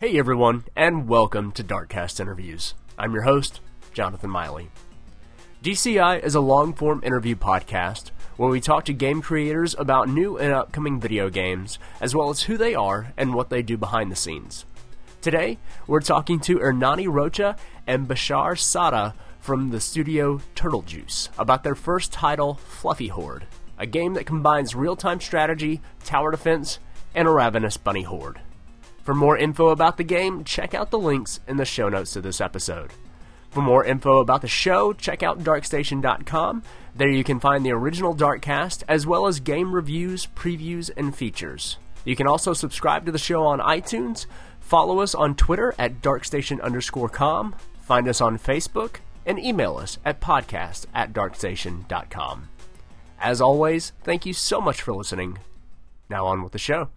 Hey everyone, and welcome to Darkcast Interviews. I'm your host, Jonathan Miley. DCI is a long form interview podcast where we talk to game creators about new and upcoming video games, as well as who they are and what they do behind the scenes. Today, we're talking to Ernani Rocha and Bashar Sada from the studio Turtle Juice about their first title, Fluffy Horde, a game that combines real time strategy, tower defense, and a ravenous bunny horde. For more info about the game, check out the links in the show notes to this episode. For more info about the show, check out darkstation.com. There you can find the original Darkcast, as well as game reviews, previews, and features. You can also subscribe to the show on iTunes, follow us on Twitter at darkstation underscore com, find us on Facebook, and email us at podcast at darkstation.com. As always, thank you so much for listening. Now on with the show.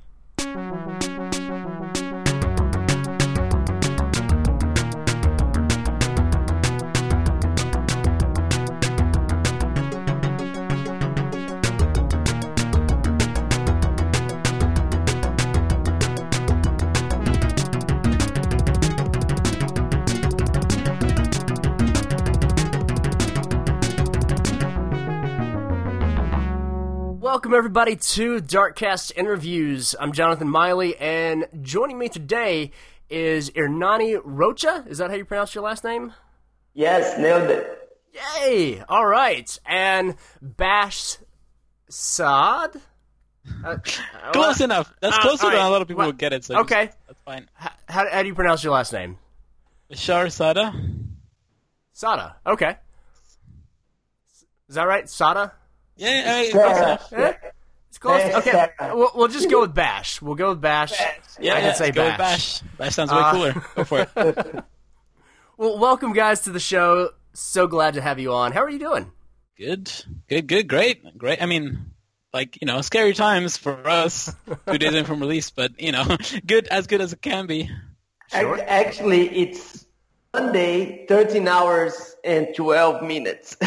Welcome everybody to Darkcast Interviews. I'm Jonathan Miley, and joining me today is Ernani Rocha. Is that how you pronounce your last name? Yes, nailed it. Yay! All right, and Bash Saad. Uh, Close enough. That's Uh, closer all than a lot of people Well, would get it. So okay. just- that's fine. H- how, how do you pronounce your last name? Bashar Sada. Sada. Okay. Is that right? Sada. Yeah, yeah, yeah, close enough. It's close. Okay, we'll, we'll just go with Bash. We'll go with Bash. Yeah, I can yeah, say go with Bash. Bash. Bash sounds way Uh, cooler. Go for it. Well, welcome guys to the show. So glad to have you on. How are you doing? Good, good, good, great, great. I mean, like you know, scary times for us. Two days in from release, but you know, good as good as it can be. Sure. Actually, it's Monday, 13 hours and 12 minutes.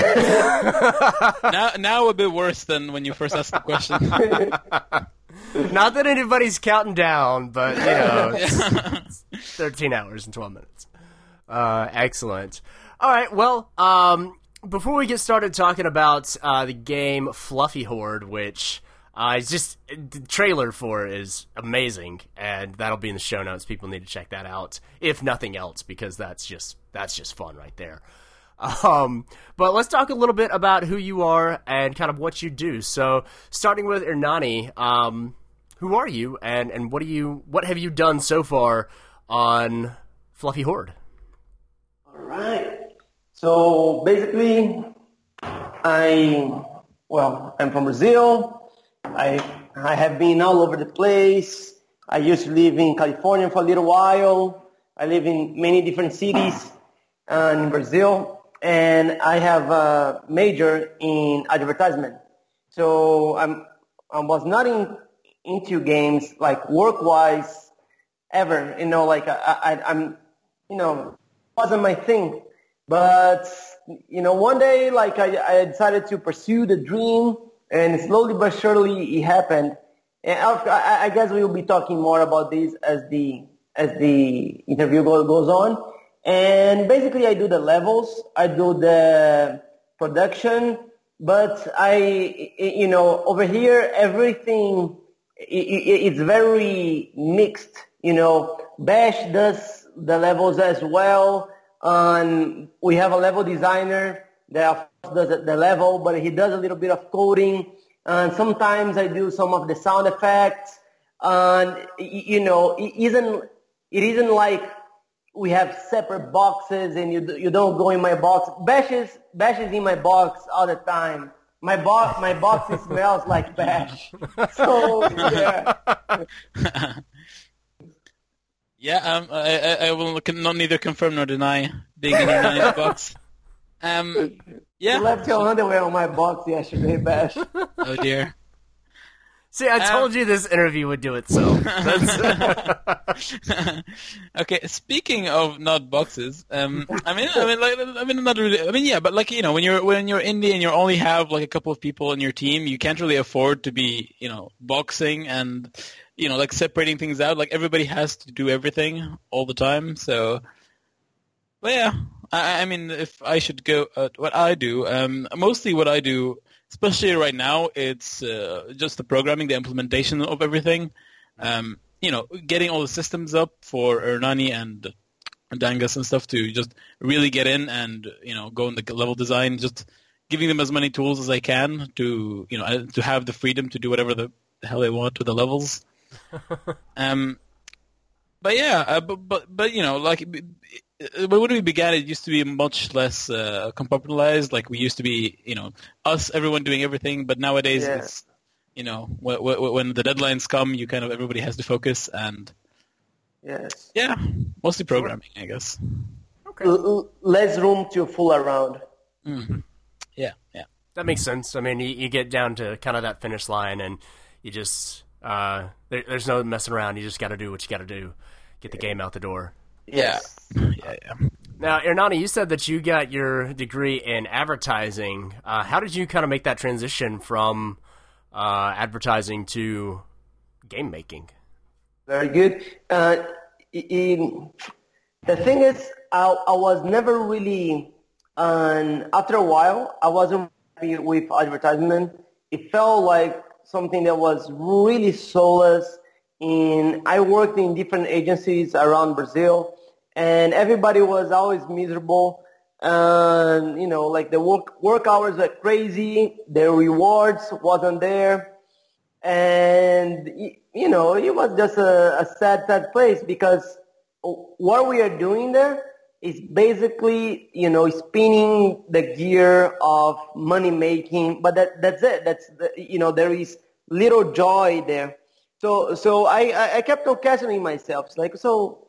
Now, now a bit worse than when you first asked the question. Not that anybody's counting down, but you know, it's, it's 13 hours and 12 minutes. Uh, excellent. All right. Well, um, before we get started talking about uh, the game Fluffy Horde, which uh, is just the trailer for is amazing, and that'll be in the show notes. People need to check that out, if nothing else, because that's just that's just fun right there. Um, but let's talk a little bit about who you are and kind of what you do. So, starting with Ernani, um, who are you, and and what do you what have you done so far on Fluffy Horde? All right. So basically, I well, I'm from Brazil. I I have been all over the place. I used to live in California for a little while. I live in many different cities uh, in Brazil, and I have a major in advertisement. So I'm I was not in into games like work wise ever. You know, like I, I I'm you know wasn't my thing. But you know, one day, like I, I decided to pursue the dream, and slowly but surely it happened. And I, guess we will be talking more about this as the as the interview goes on. And basically, I do the levels, I do the production, but I, you know, over here everything it's very mixed. You know, Bash does the levels as well. And we have a level designer that the- the level, but he does a little bit of coding. And sometimes I do some of the sound effects. And you know, it isn't it isn't like we have separate boxes and you you don't go in my box. Bash is Bash is in my box all the time. My box my box smells like Bash. So yeah. Yeah, um, I, I, I will not neither confirm nor deny being in your nice box. Um, yeah. You left your underwear on my box yesterday, Bash. Oh dear. See, I Um, told you this interview would do itself. That's, okay, speaking of not boxes, um, I mean, I mean, like, I mean, not really. I mean, yeah, but like you know, when you're when you're indie and you only have like a couple of people in your team, you can't really afford to be, you know, boxing and you know, like separating things out. Like everybody has to do everything all the time. So, but yeah, I, I mean, if I should go, uh, what I do, um, mostly what I do, especially right now, it's uh, just the programming, the implementation of everything. Um, you know, getting all the systems up for Ernani and Dangus and stuff to just really get in and you know go in the level design, just giving them as many tools as I can to you know uh, to have the freedom to do whatever the hell they want with the levels. um, but yeah, uh, but, but but you know, like when we began, it used to be much less uh, compartmentalized. Like we used to be, you know, us, everyone doing everything. But nowadays, Yeah. it's you know, wh- wh- when the deadlines come, you kind of everybody has to focus, and Yes. yeah, mostly programming, I guess. Okay. L- l- less room to fool around. hmm Yeah, yeah. That makes sense. I mean, you, you get down to kind of that finish line, and you just uh, there, there's no messing around. You just got to do what you got to do, get the game out the door. Yes. Yeah, yeah. Now, Ernani, you said that you got your degree in advertising. Uh, how did you kind of make that transition from uh, advertising to game making? Very good. Uh, in, the thing is, I, I was never really, um, after a while, I wasn't happy with advertisement. It felt like something that was really soulless. In, I worked in different agencies around Brazil, and everybody was always miserable. And, you know, like the work, work hours were crazy. The rewards wasn't there and you know it was just a, a sad sad place because what we are doing there is basically you know spinning the gear of money making but that that's it that's the, you know there is little joy there so so i i, kept on questioning myself like so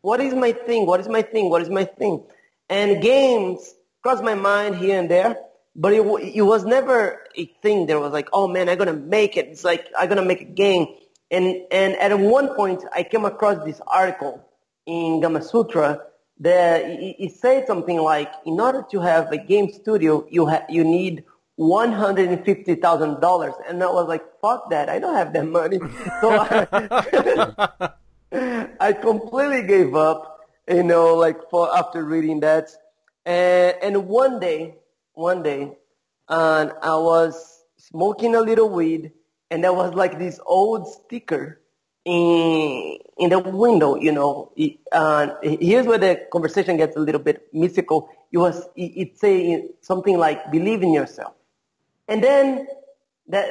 what is my thing what is my thing what is my thing and games crossed my mind here and there but it, it was never a thing that was like, oh man, I'm gonna make it. It's like I'm gonna make a game. And and at one point, I came across this article in Gamasutra that it, it said something like, in order to have a game studio, you ha- you need one hundred and fifty thousand dollars. And I was like, fuck that, I don't have that money. so I, I completely gave up. You know, like for after reading that. And and one day, one day, and I was smoking a little weed, and there was like this old sticker in in the window. You know, and here's where the conversation gets a little bit mystical. It was it, it saying something like "believe in yourself," and then that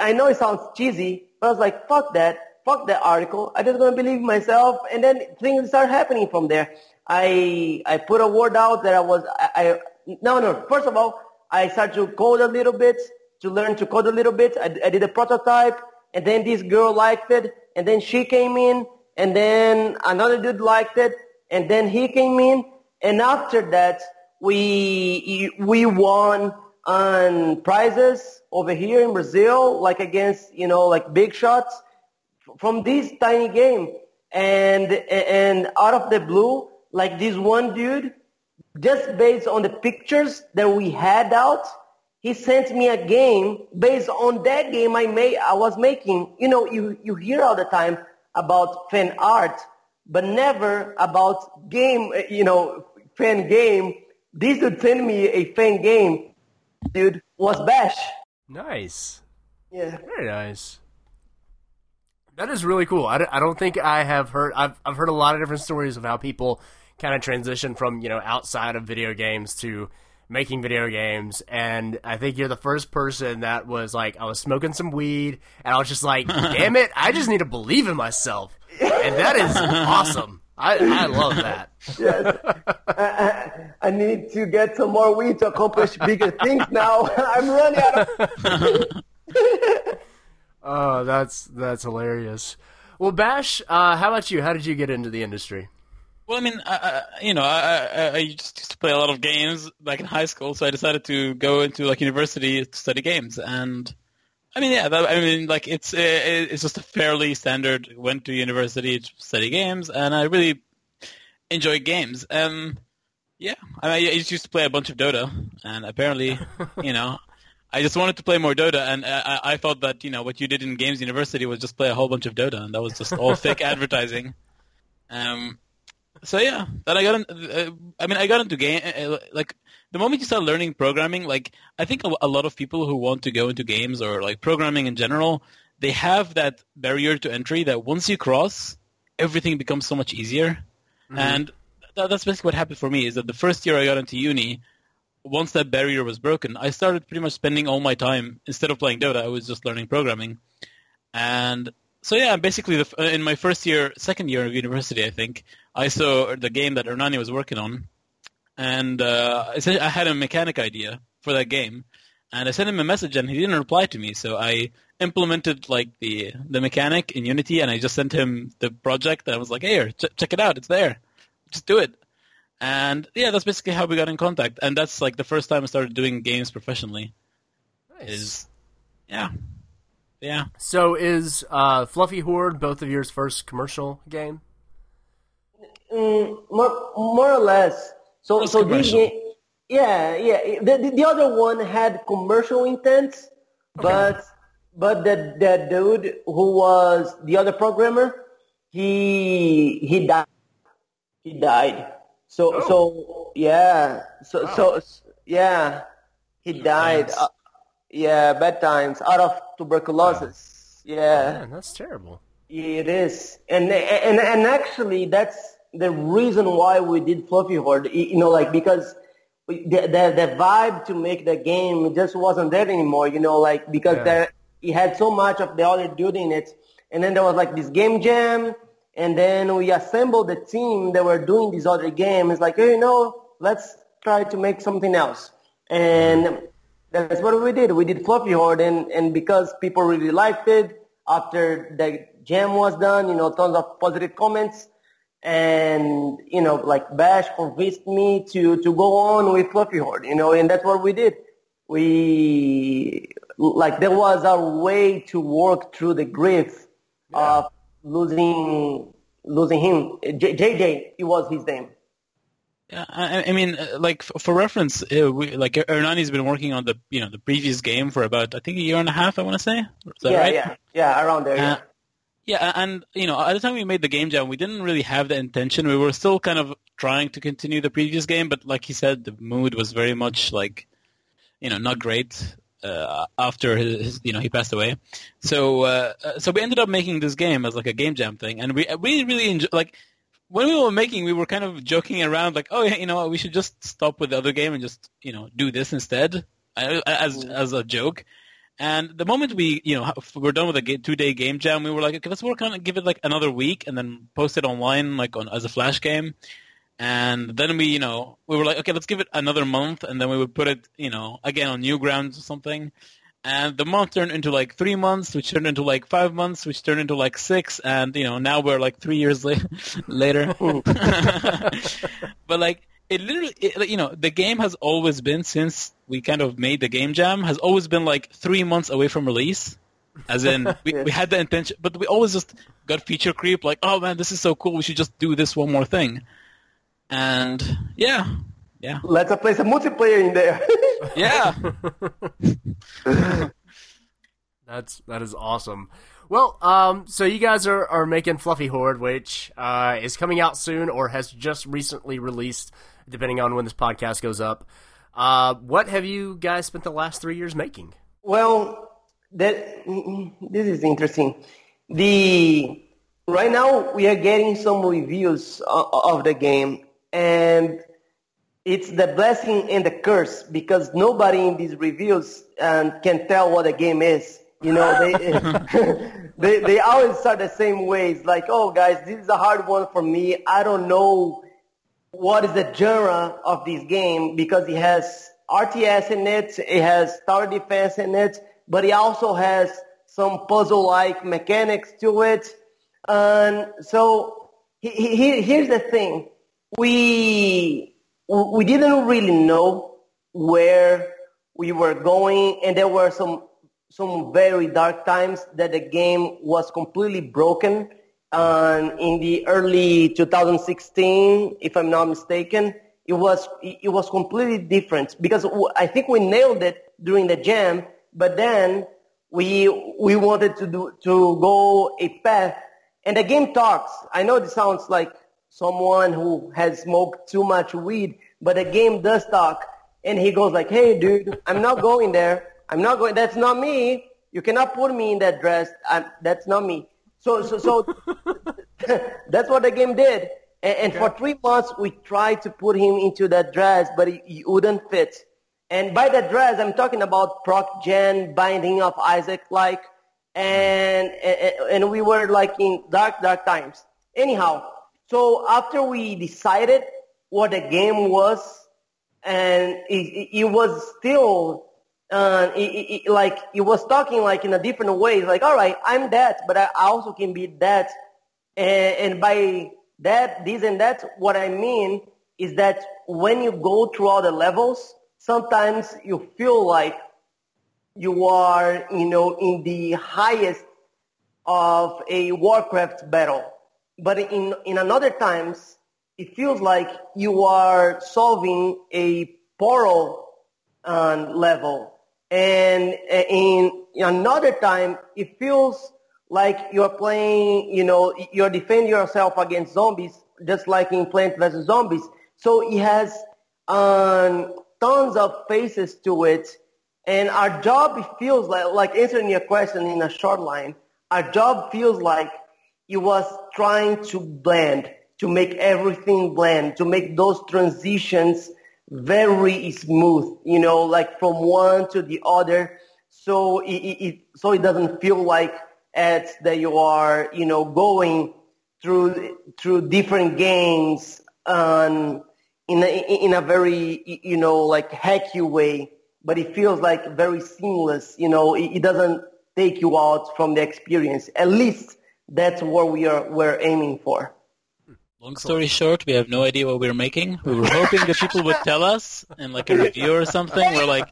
I know it sounds cheesy, but I was like, "Fuck that." Fuck that article. I just gonna believe myself, and then things start happening from there. I I put a word out that I was I, I no no. First of all, I started to code a little bit to learn to code a little bit. I, I did a prototype, and then this girl liked it, and then she came in, and then another dude liked it, and then he came in, and after that we we won on prizes over here in Brazil, like against you know like big shots from this tiny game. And and out of the blue like this one dude just based on the pictures that we had out he sent me a game based on that game i made i was making. You know you you hear all the time about fan art but never about game you know fan game. This dude sent me a fan game dude was bash Nice. yeah Very nice. That is really cool. I don't, I don't think I have heard. I've I've heard a lot of different stories of how people kind of transition from you know outside of video games to making video games, and I think you're the first person that was like, I was smoking some weed, and I was just like, damn it, I just need to believe in myself, and that is awesome. I I love that. Yes. I, I, I need to get some more weed to accomplish bigger things now. I'm running out of. Oh, that's that's hilarious. Well, Bash, uh, how about you? How did you get into the industry? Well, I mean, I, I, you know, I, I, I used to play a lot of games back in high school, so I decided to go into like university to study games. And I mean, yeah, that, I mean, like it's it's just a fairly standard. Went to university to study games, and I really enjoy games. Um, yeah, I, mean, I just used to play a bunch of Dota, and apparently, you know, I just wanted to play more Dota, and I, I thought that you know what you did in Games University was just play a whole bunch of Dota, and that was just all fake advertising. Um, so yeah, then I got in, uh, I mean, I got into game uh, like the moment you start learning programming. Like I think a, a lot of people who want to go into games or like programming in general, they have that barrier to entry that once you cross, everything becomes so much easier. Mm-hmm. And th- that's basically what happened for me. Is that the first year I got into uni, once that barrier was broken, I started pretty much spending all my time instead of playing Dota, I was just learning programming. And so yeah, basically the, uh, in my first year, second year of university, I think I saw the game that Ernani was working on, and uh, I had a mechanic idea for that game, and I sent him a message, and he didn't reply to me. So I implemented like the the mechanic in Unity, and I just sent him the project, and I was like, "Hey, ch- check it out, it's there, just do it." And yeah, that's basically how we got in contact, and that's like the first time I started doing games professionally. Nice. Is yeah, yeah. So is uh, Fluffy Horde both of yours first commercial game? Mm, more, more or less. So, so this game, yeah, yeah. The, the other one had commercial intent, okay. but but that that dude who was the other programmer, he he died. He died. So oh. so yeah. So wow. so yeah. He died. Uh, yeah, bad times out of tuberculosis. Wow. Yeah. Man, that's terrible. It is, and and and actually, that's the reason why we did Fluffy Horde. You know, like because the the, the vibe to make the game just wasn't there anymore. You know, like because yeah. there it had so much of the other dude in it, and then there was like this game jam, and then we assembled the team that were doing this other game. It's like, hey, you know, let's try to make something else, and that's what we did. We did Fluffy Horde, and, and because people really liked it, after the jam was done, you know, tons of positive comments, and you know, like Bash convinced me to to go on with Fluffy Horde, you know, and that's what we did. We like there was a way to work through the grief yeah. of losing losing him. J- JJ, it was his name. Yeah, I, I mean, uh, like for reference, uh, we, like Ernani's been working on the you know the previous game for about I think a year and a half. I want to say. yeah, right? yeah, yeah, around there. Yeah. Yeah, and you know, at the time we made the game jam, we didn't really have the intention. We were still kind of trying to continue the previous game, but like he said, the mood was very much like, you know, not great uh, after his, his, you know, he passed away. So, uh, uh so we ended up making this game as like a game jam thing, and we we really enjoy like when we were making, we were kind of joking around, like, oh, yeah, you know, we should just stop with the other game and just, you know, do this instead, as as a joke. And the moment we, you know, we're done with a two-day game jam, we were like, okay, let's work on it, give it like another week, and then post it online, like on as a flash game. And then we, you know, we were like, okay, let's give it another month, and then we would put it, you know, again on Newgrounds or something and the month turned into like three months, which turned into like five months, which turned into like six, and you know now we're like three years la- later. but like it literally, it, you know, the game has always been since we kind of made the game jam has always been like three months away from release. As in, we, we had the intention, but we always just got feature creep. Like, oh man, this is so cool. We should just do this one more thing. And yeah, yeah. Let's play some multiplayer in there. yeah. That's that is awesome. Well, um, so you guys are, are making Fluffy Horde, which uh, is coming out soon or has just recently released, depending on when this podcast goes up. Uh, what have you guys spent the last three years making? Well, that this is interesting. The right now we are getting some reviews of the game, and it's the blessing and the curse because nobody in these reviews um, can tell what a game is. You know, they, they they always start the same ways. Like, oh, guys, this is a hard one for me. I don't know what is the genre of this game because it has RTS in it, it has tower defense in it, but it also has some puzzle-like mechanics to it. And so he, he, here's the thing: we we didn't really know where we were going, and there were some some very dark times that the game was completely broken. Um, in the early 2016, if I'm not mistaken, it was it was completely different because I think we nailed it during the jam, but then we we wanted to do to go a path, and the game talks. I know this sounds like someone who has smoked too much weed, but the game does talk, and he goes like, "Hey, dude, I'm not going there. I'm not going. That's not me. You cannot put me in that dress. I'm, that's not me." So so so that's what the game did. And, and okay. for three months, we tried to put him into that dress, but he, he wouldn't fit. And by that dress, I'm talking about Proc Gen, Binding of Isaac, like, and, and, and we were like in dark, dark times. Anyhow, so after we decided what the game was, and it, it was still, uh, it, it, like, it was talking like in a different way. Like, all right, I'm that, but I also can be that. And, and by that, this and that, what I mean is that when you go through all the levels, sometimes you feel like you are, you know, in the highest of a Warcraft battle. But in, in another times, it feels like you are solving a portal uh, level. And uh, in another time, it feels like you're playing, you know, you're defending yourself against zombies, just like in Plant vs. Zombies. So it has um, tons of faces to it. And our job feels like, like answering your question in a short line, our job feels like it was trying to blend, to make everything blend, to make those transitions very smooth, you know, like from one to the other. So it, it, so it doesn't feel like ads that you are, you know, going through through different games um, in a, in a very, you know, like hacky way, but it feels like very seamless. You know, it, it doesn't take you out from the experience. At least that's what we are we're aiming for. Long story short, we have no idea what we're making. We were hoping that people would tell us in like a review or something. We're like,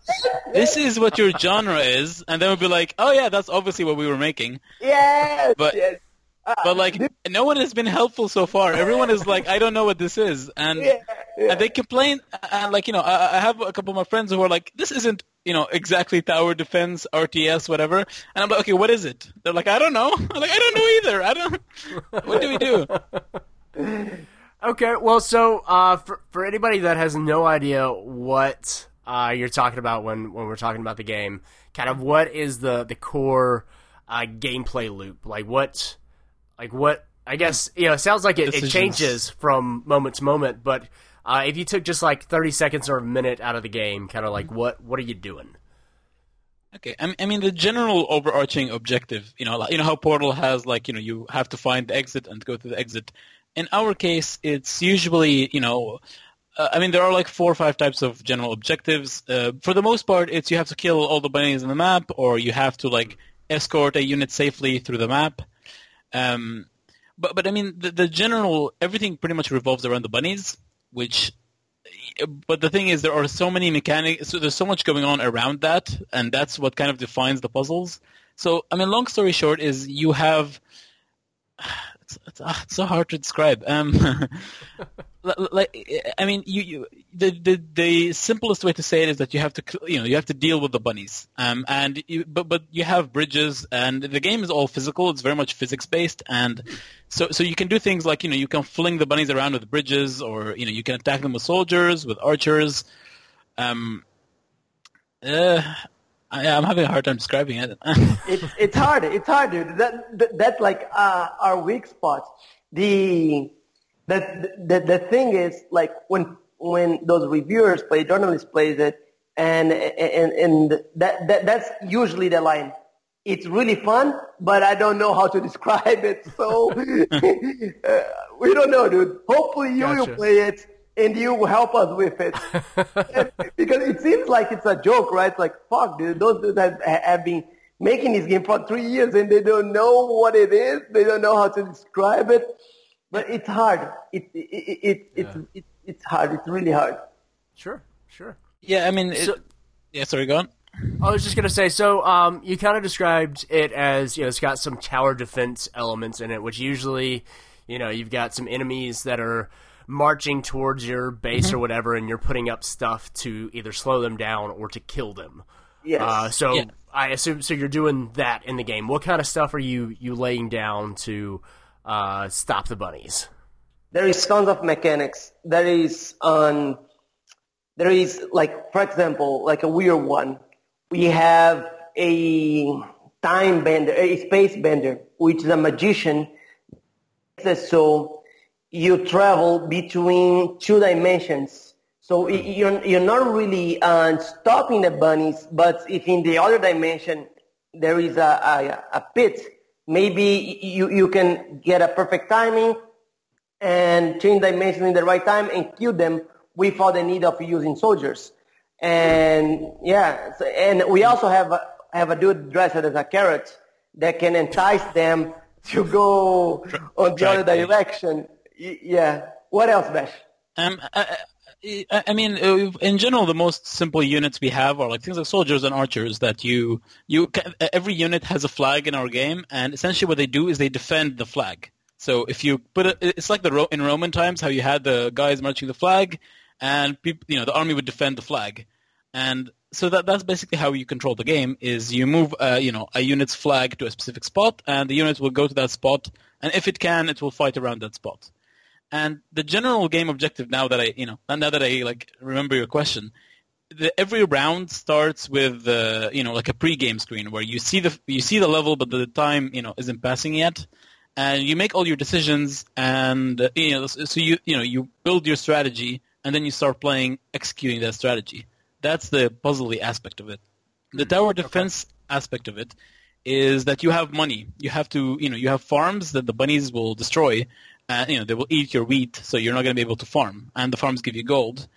this is what your genre is, and then we'd be like, oh yeah, that's obviously what we were making. Yes. But yes. Uh, but like, no one has been helpful so far. Everyone is like, I don't know what this is, and yeah, yeah. and they complain. And like, you know, I, I have a couple of my friends who are like, this isn't you know exactly tower defense RTS whatever, and I'm like, okay, what is it? They're like, I don't know. I'm like, I don't know either. I don't. What do we do? Okay, well, so uh, for for anybody that has no idea what uh, you're talking about when when we're talking about the game, kind of what is the the core uh, gameplay loop? Like what, like what? I guess you know, it sounds like it, it changes from moment to moment, but. Uh, if you took just like 30 seconds or a minute out of the game, kind of like what what are you doing? Okay, I mean the general overarching objective, you know, you know how Portal has like you know you have to find the exit and go to the exit in our case, it's usually, you know, uh, I mean, there are like four or five types of general objectives. Uh, for the most part, it's you have to kill all the bunnies in the map, or you have to like escort a unit safely through the map. Um, but but I mean, the, the general everything pretty much revolves around the bunnies, which. But the thing is, there are so many mechanics. So there's so much going on around that, and that's what kind of defines the puzzles. So I mean, long story short, is you have it's, it's, uh, it's, so hard to describe. Um, like, I mean, you, you, the, the the simplest way to say it is that you have to, you know, you have to deal with the bunnies. Um, and you, but but you have bridges, and the game is all physical. It's very much physics based, and so so you can do things like you know you can fling the bunnies around with bridges, or you know you can attack them with soldiers, with archers. Um, uh, I, am having a hard time describing it. it's it's hard. It's hard, dude. That, that that's like uh, our weak spot. The the, the the thing is like when when those reviewers play, journalists plays it, and and and that, that that's usually the line. It's really fun, but I don't know how to describe it. So uh, we don't know, dude. Hopefully you gotcha. will play it and you help us with it. because it seems like it's a joke, right? It's like, fuck, dude, those dudes have, have been making this game for three years and they don't know what it is. They don't know how to describe it. But it's hard. It, it, it, it, yeah. it, it, it's hard. It's really hard. Sure, sure. Yeah, I mean, it, so, yeah, sorry, go on. I was just gonna say, so um, you kind of described it as you know it's got some tower defense elements in it, which usually, you know, you've got some enemies that are marching towards your base or whatever, and you're putting up stuff to either slow them down or to kill them. Yes. Uh, so Yeah. I assume so. You're doing that in the game. What kind of stuff are you you laying down to uh, stop the bunnies? there is tons of mechanics. There is um, there is like for example, like a weird one. We have a time bender, a space bender, which is a magician. So you travel between two dimensions. So you're you're not really uh, stopping the bunnies, but if in the other dimension there is a, a, a pit, maybe you, you can get a perfect timing and change dimensions in the right time and kill them without the need of using soldiers. And yeah, so, and we also have a, have a dude dressed as a carrot that can entice them to go on the other direction. Yeah. What else, Bash? Um, I, I, I mean, uh, in general, the most simple units we have are like things like soldiers and archers. That you, you, every unit has a flag in our game, and essentially what they do is they defend the flag. So if you put it, it's like the in Roman times how you had the guys marching the flag, and people, you know, the army would defend the flag, and so that that's basically how you control the game. Is you move, uh, you know, a unit's flag to a specific spot, and the unit will go to that spot, and if it can, it will fight around that spot. And the general game objective now that I, you know, now that I like remember your question, the, every round starts with, uh, you know, like a pre-game screen where you see the you see the level, but the time, you know, isn't passing yet, and you make all your decisions, and uh, you know, so you you know you build your strategy, and then you start playing, executing that strategy. That's the puzzly aspect of it. The tower defense aspect of it is that you have money. You have to, you know, you have farms that the bunnies will destroy, and you know they will eat your wheat, so you're not going to be able to farm. And the farms give you gold,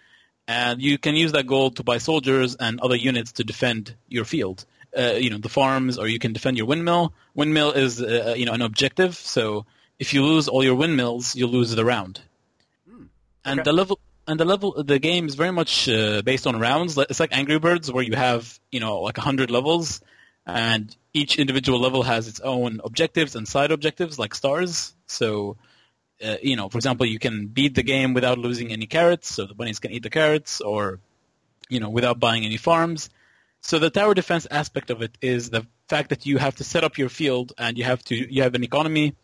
and you can use that gold to buy soldiers and other units to defend your field. Uh, you know, the farms, or you can defend your windmill. Windmill is, uh, you know, an objective. So if you lose all your windmills, you lose the round. And Okay. the level and the level the game is very much uh, based on rounds. It's like Angry Birds, where you have you know like hundred levels, and each individual level has its own objectives and side objectives like stars. So, uh, you know, for example, you can beat the game without losing any carrots, so the bunnies can eat the carrots, or you know, without buying any farms. So the tower defense aspect of it is the fact that you have to set up your field and you have to you have an economy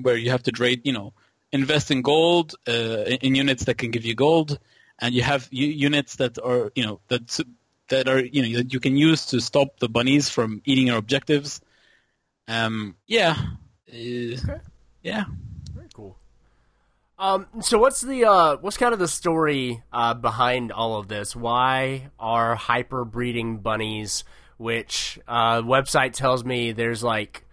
where you have to trade, you know, invest in gold uh, in in units that can give you gold, and you have u- units that are you know that that are you know that you can use to stop the bunnies from eating your objectives. Um, yeah, Uh, yeah. Um, so what's the uh, what's kind of the story uh, behind all of this? Why are hyper breeding bunnies? Which uh, website tells me there's like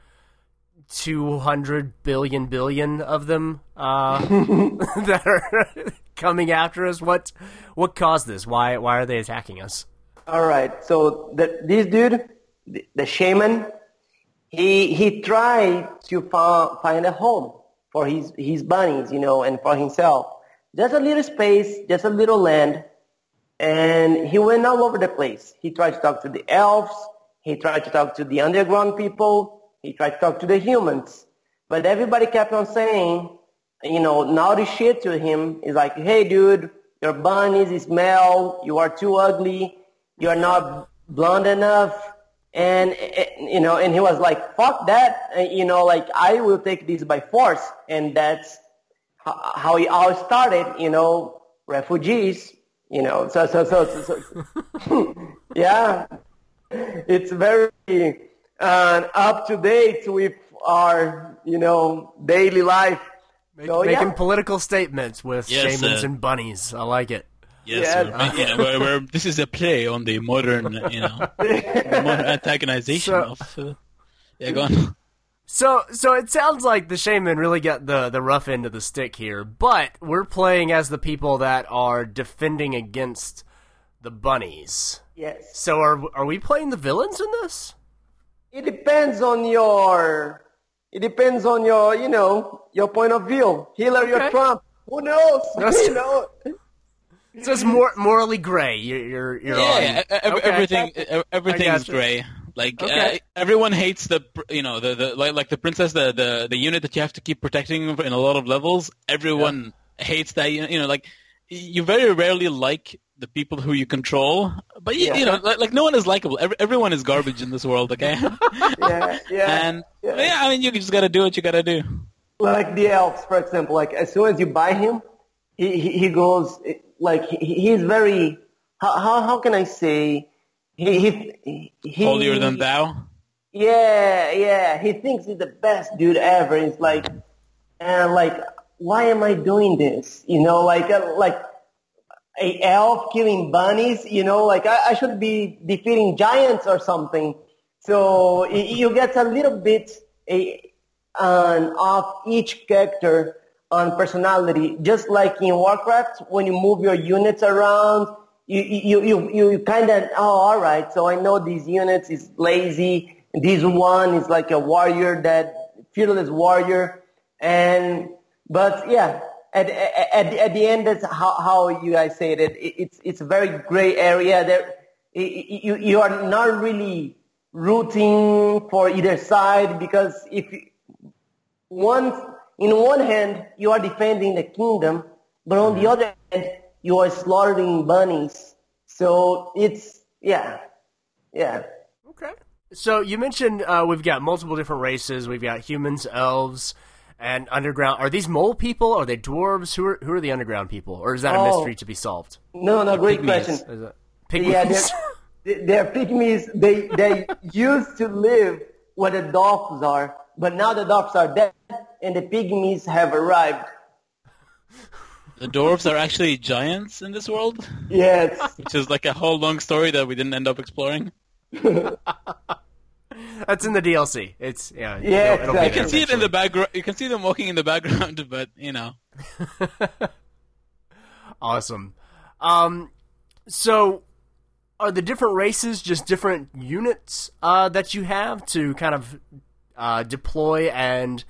two hundred billion billion of them uh, that are coming after us. What what caused this? Why why are they attacking us? All right. So the, this dude, the, the shaman, he he tried to find a home for his his bunnies, you know, and for himself. Just a little space, just a little land, and he went all over the place. He tried to talk to the elves. He tried to talk to the underground people. He tried to talk to the humans. But everybody kept on saying, you know, naughty shit to him. He's like, hey, dude, your bunnies smell. You are too ugly. You are not blonde enough. And, eh, you know, and he was like, fuck that. You know, like, I will take this by force. And that's how it all started, you know, refugees, you know, so, so, so, so, so yeah, it's very uh, up to date with our, you know, daily life. So, Making yeah. political statements with Yes, shamans uh, and bunnies. I like it. Yes, Yeah. we're- you know, we're, we're, this is a play on the modern, you know, modern antagonization So- of. Uh, yeah, go on. So, so it sounds like the shaman really got the the rough end of the stick here, but we're playing as the people that are defending against the bunnies. Yes. So, are are we playing the villains in this? It depends on your, it depends on your, you know, your point of view. Hillary Okay. or Trump. Who knows? That's- you know. So it's more morally gray. You're you're, you're Yeah, on. ev- Okay. everything everything is gray. Like Okay. uh, everyone hates the you know the, the like like the princess the, the the unit that you have to keep protecting in a lot of levels. Everyone hates that. You know, you know, like you very rarely like the people who you control, but you, Yeah. you know, like, like no one is likable. Every, everyone is garbage in this world. Okay. Yeah, yeah. and yeah. yeah, I mean, you just gotta do what you gotta do. like the elves, for example. Like as soon as you buy him, he he, he goes like he's very how, how how can I say he he, he Holier than thou. Yeah, yeah. He thinks he's the best dude ever. It's like, and like, why am I doing this? You know, like, uh, like a elf killing bunnies. You know, like I, I should be defeating giants or something. So you get a little bit a, on of each character on personality, just like in Warcraft, when you move your units around, you you you you, kind of oh all right. So I know these units is lazy. This one is like a warrior, that fearless warrior, and but yeah, at at, at the end, that's how how you guys say it. it it's it's a very gray area. There, you you are not really rooting for either side because if one in one hand you are defending the kingdom, but on the other hand you are slaughtering bunnies. So it's yeah, yeah. Okay. So you mentioned uh, we've got multiple different races. We've got humans, elves, and underground. Are these mole people? Are they dwarves? Who are who are the underground people? Or is that a Oh. mystery to be solved? No, no, great pygmies. question. Is it Yeah, pygmies? they're, they're pygmies. They they used to live where the dolphins are, but now the dolphins are dead, and the pygmies have arrived. The dwarves are actually giants in this world, Yes, which is like a whole long story that we didn't end up exploring. That's in the DLC. It's yeah. Yeah, it'll- it'll exactly. You can see it in the eventually. background. You can see them walking in the background, but you know. Awesome. Um, so are the different races just different units uh, that you have to kind of uh, deploy and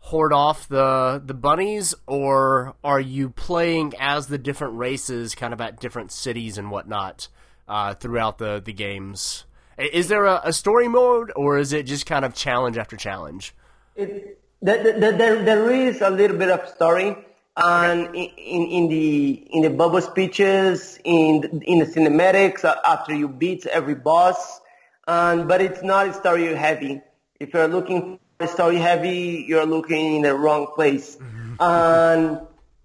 hoard off the the bunnies, or are you playing as the different races, kind of at different cities and whatnot uh, throughout the the games? Is there a, a story mode, or is it just kind of challenge after challenge? it, the, the, the, there there is a little bit of story, and in, in, the in the bubble speeches, in in the cinematics after you beat every boss, and but it's not a story heavy. If you're looking for story heavy, you're looking in the wrong place. And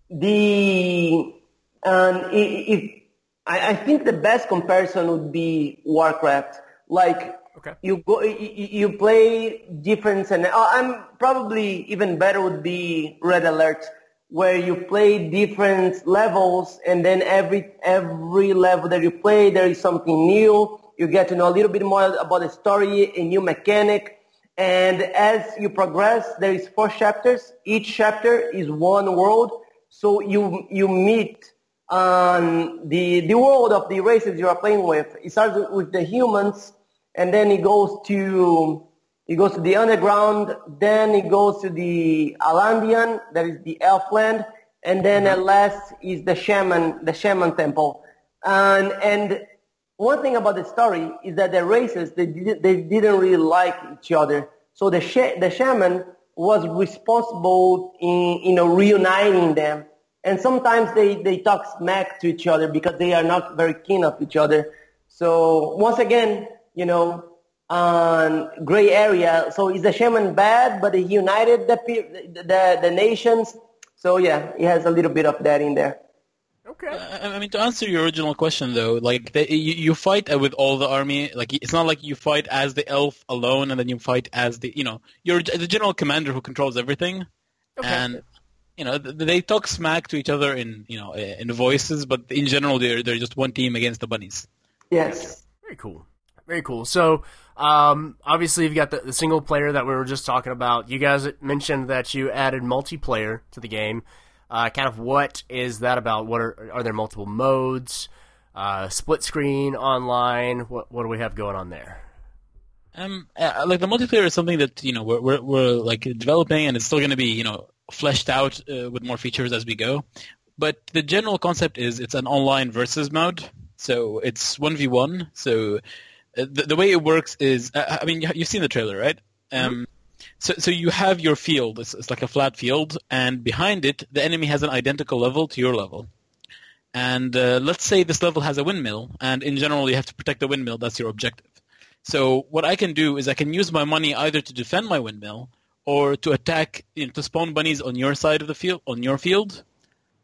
the and i- if I, I think the best comparison would be Warcraft. Like Okay. you go, you play different, and uh, I'm probably even better would be Red Alert, where you play different levels, and then every every level that you play, there is something new. You get to know a little bit more about the story, a new mechanic, and as you progress, there is four chapters. Each chapter is one world, so you you meet on the the world of the races you are playing with. It starts with the humans, and then it goes to it goes to the underground. Then it goes to the Alandian, that is the elf land, and then mm-hmm. at last is the shaman, the shaman temple. And and one thing about the story is that the races they did, they didn't really like each other. So the sh- the shaman was responsible in you know reuniting them. And sometimes they, they talk smack to each other because they are not very keen of each other. So once again, you know, on gray area. So is the shaman bad, but he united the, the, the nations? So yeah, he has a little bit of that in there. Okay. Uh, I I mean, to answer your original question, though, like the, you, you fight uh, with all the army. Like it's not like you fight as the elf alone, and then you fight as the you know you're the general commander who controls everything, Okay. and you know they talk smack to each other in you know eh, in voices, but in general they're they're just one team against the bunnies. Yes. Very cool. Very cool. So, um, obviously, you've got the, the single player that we were just talking about. You guys mentioned that you added multiplayer to the game. Uh, kind of what is that about? What are are there multiple modes? Uh, split screen, online. What what do we have going on there? Um, uh, like the multiplayer is something that you know we're we're, we're like developing, and it's still going to be you know fleshed out uh, with more features as we go. But the general concept is it's an online versus mode, so it's one v one. So uh, the, the way it works is, uh, I mean, you- you've seen the trailer, right? Um, so so you have your field. It's, it's like a flat field, and behind it, the enemy has an identical level to your level. And uh, let's say this level has a windmill, and in general, you have to protect the windmill. That's your objective. So what I can do is I can use my money either to defend my windmill or to attack, you know, to spawn bunnies on your side of the field, on your field.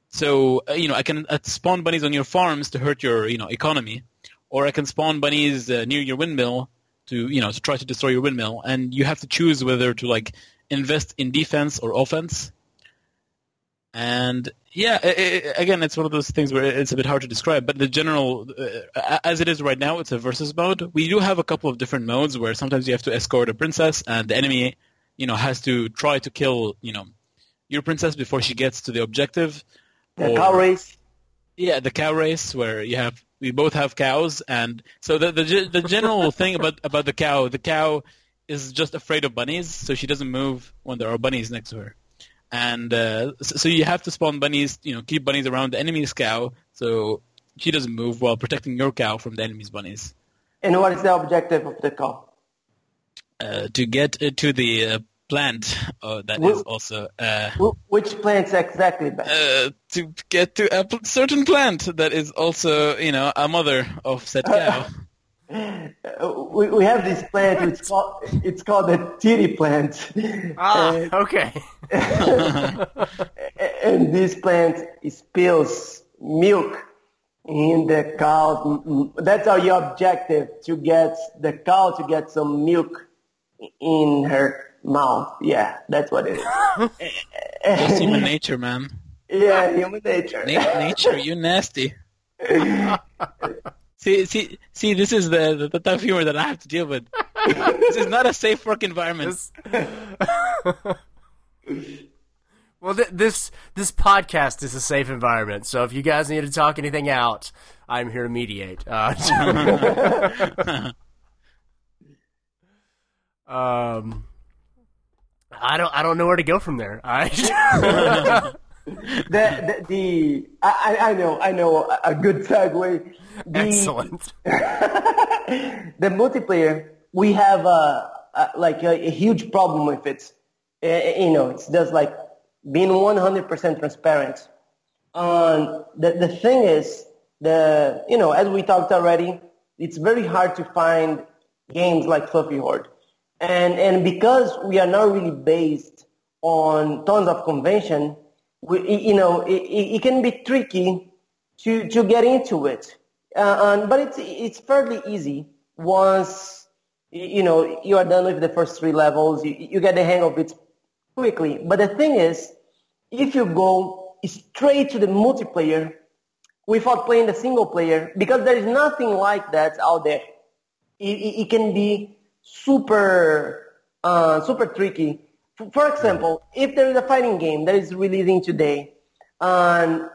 So uh, you know, I can uh, spawn bunnies on your farms to hurt your, you know, economy, or I can spawn bunnies uh, near your windmill to, you know, to try to destroy your windmill. And you have to choose whether to like invest in defense or offense. And yeah, i i again, it's one of those things where it's a bit hard to describe. But the general, uh, as it is right now, it's a versus mode. We do have a couple of different modes where sometimes you have to escort a princess, and the enemy, you know, has to try to kill, you know, your princess before she gets to the objective. The Or- cow race. Yeah, the cow race where you have we both have cows, and so the the the general thing about about the cow, the cow is just afraid of bunnies, so she doesn't move when there are bunnies next to her, and uh, so, so you have to spawn bunnies, you know, keep bunnies around the enemy's cow, so she doesn't move while protecting your cow from the enemy's bunnies. And what is the objective of the cow? Uh, to get uh, to the uh, plant uh, that Wh- is also uh, Wh- Which plants exactly? Uh, to get to a pl- certain plant that is also, you know, a mother of said cow. Uh, we, we have this plant. It's called it's called the titty plant. Ah, And- okay. and this plant spills milk in the cow. That's our objective to get the cow to get some milk in her mouth. Yeah, that's what it is. Just human nature, man. yeah, human nature. Na- nature, you nasty. see, see, see. This is the, the the tough humor that I have to deal with. this is not a safe work environment. Well, th- this this podcast is a safe environment, so if you guys need to talk anything out, I'm here to mediate. Uh, um, I don't I don't know where to go from there. I the, the, the I, I know I know a- a good segue. The, excellent. the multiplayer we have a, a like a, a huge problem with it. Uh, you know, it's just like being 100% transparent. Um, the the thing is the you know as we talked already, it's very hard to find games like Fluffy Horde, and and because we are not really based on tons of convention, we, you know it, it, can be tricky to to get into it. Uh, and, but it's it's fairly easy once you know you are done with the first three levels. You, you get the hang of it quickly. But the thing is, if you go straight to the multiplayer without playing the single player, because there is nothing like that out there, it, it can be super uh, super tricky. For example, if there is a fighting game that is releasing today, and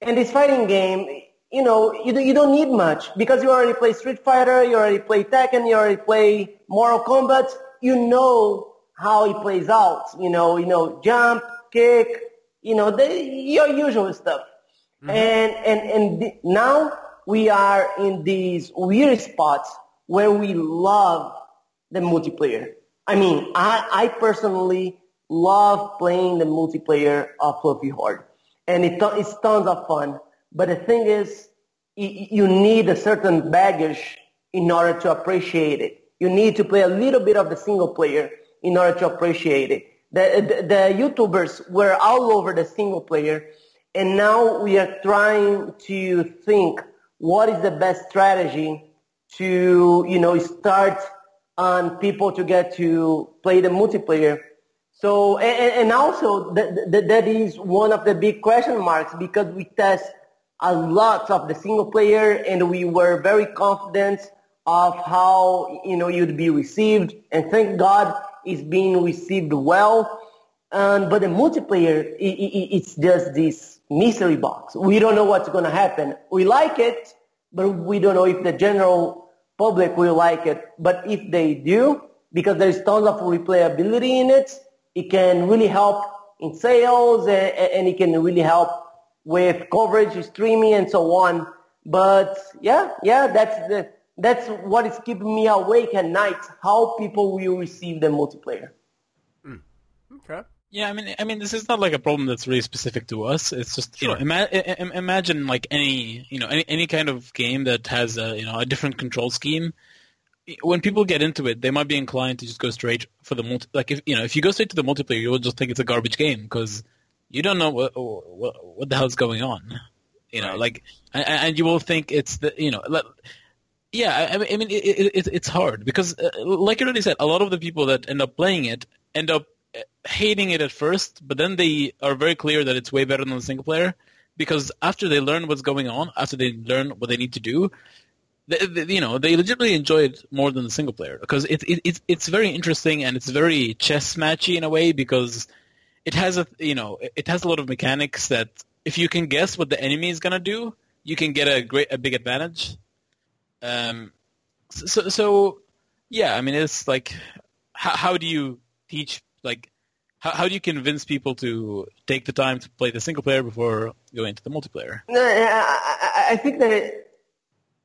and this fighting game, you know, you, do- you don't need much because you already play Street Fighter, you already play Tekken, you already play Mortal Kombat. You know how it plays out. You know, you know, jump, kick, you know, the, your usual stuff. And and and th- now we are in these weird spots where we love the multiplayer. I mean, I, I personally love playing the multiplayer of Fluffy Horde, and it, it's tons of fun. But the thing is, you need a certain baggage in order to appreciate it. You need to play a little bit of the single player in order to appreciate it. The, the, the YouTubers were all over the single player, and now we are trying to think what is the best strategy to, you know, start on people to get to play the multiplayer. So, and, and also th- th- that is one of the big question marks because we test a lot of the single player and we were very confident of how, you know, you'd be received. And thank God it's being received well. Um, but the multiplayer, i i it's just this mystery box. We don't know what's going to happen. We like it, but we don't know if the general public will like it. But if they do, because there's tons of replayability in it, it can really help in sales and, and it can really help with coverage, streaming, and so on. But yeah, yeah, that's the that's what is keeping me awake at night. How people will receive the multiplayer. Hmm. Okay. Yeah, I mean, I mean, this is not like a problem that's really specific to us. It's just you know, ima- i- imagine like any you know any any kind of game that has a you know a different control scheme. When people get into it, they might be inclined to just go straight for the multi. Like if you know, if you go straight to the multiplayer, you'll just think it's a garbage game because you don't know what what, what the hell's going on. You know, Right. like and, and you will think it's the you know. Let, yeah, I I mean, it, it, it, it's hard because, uh, like you already said, a lot of the people that end up playing it end up hating it at first, but then they are very clear that it's way better than the single player because after they learn what's going on, after they learn what they need to do, they, they, you know, they legitimately enjoy it more than the single player because it, it, it's it's very interesting and it's very chess matchy in a way because it has a you know it has a lot of mechanics that if you can guess what the enemy is gonna do, you can get a great a big advantage. Um, so so yeah, I mean it's like how how do you teach like how how do you convince people to take the time to play the single player before going to the multiplayer? No, I, I, I think that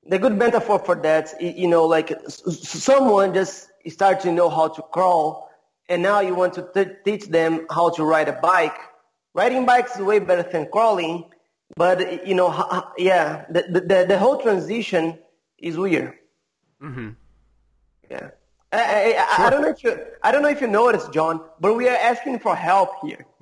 the good metaphor for that, you know, like s- s- someone just start to know how to crawl, and now you want to t- teach them how to ride a bike. Riding bikes is way better than crawling, but you know, h- h- yeah, the, the the the whole transition is weird. Mm-hmm. Yeah. I, I, I, I don't know if you I don't know if you noticed, John, but we are asking for help here.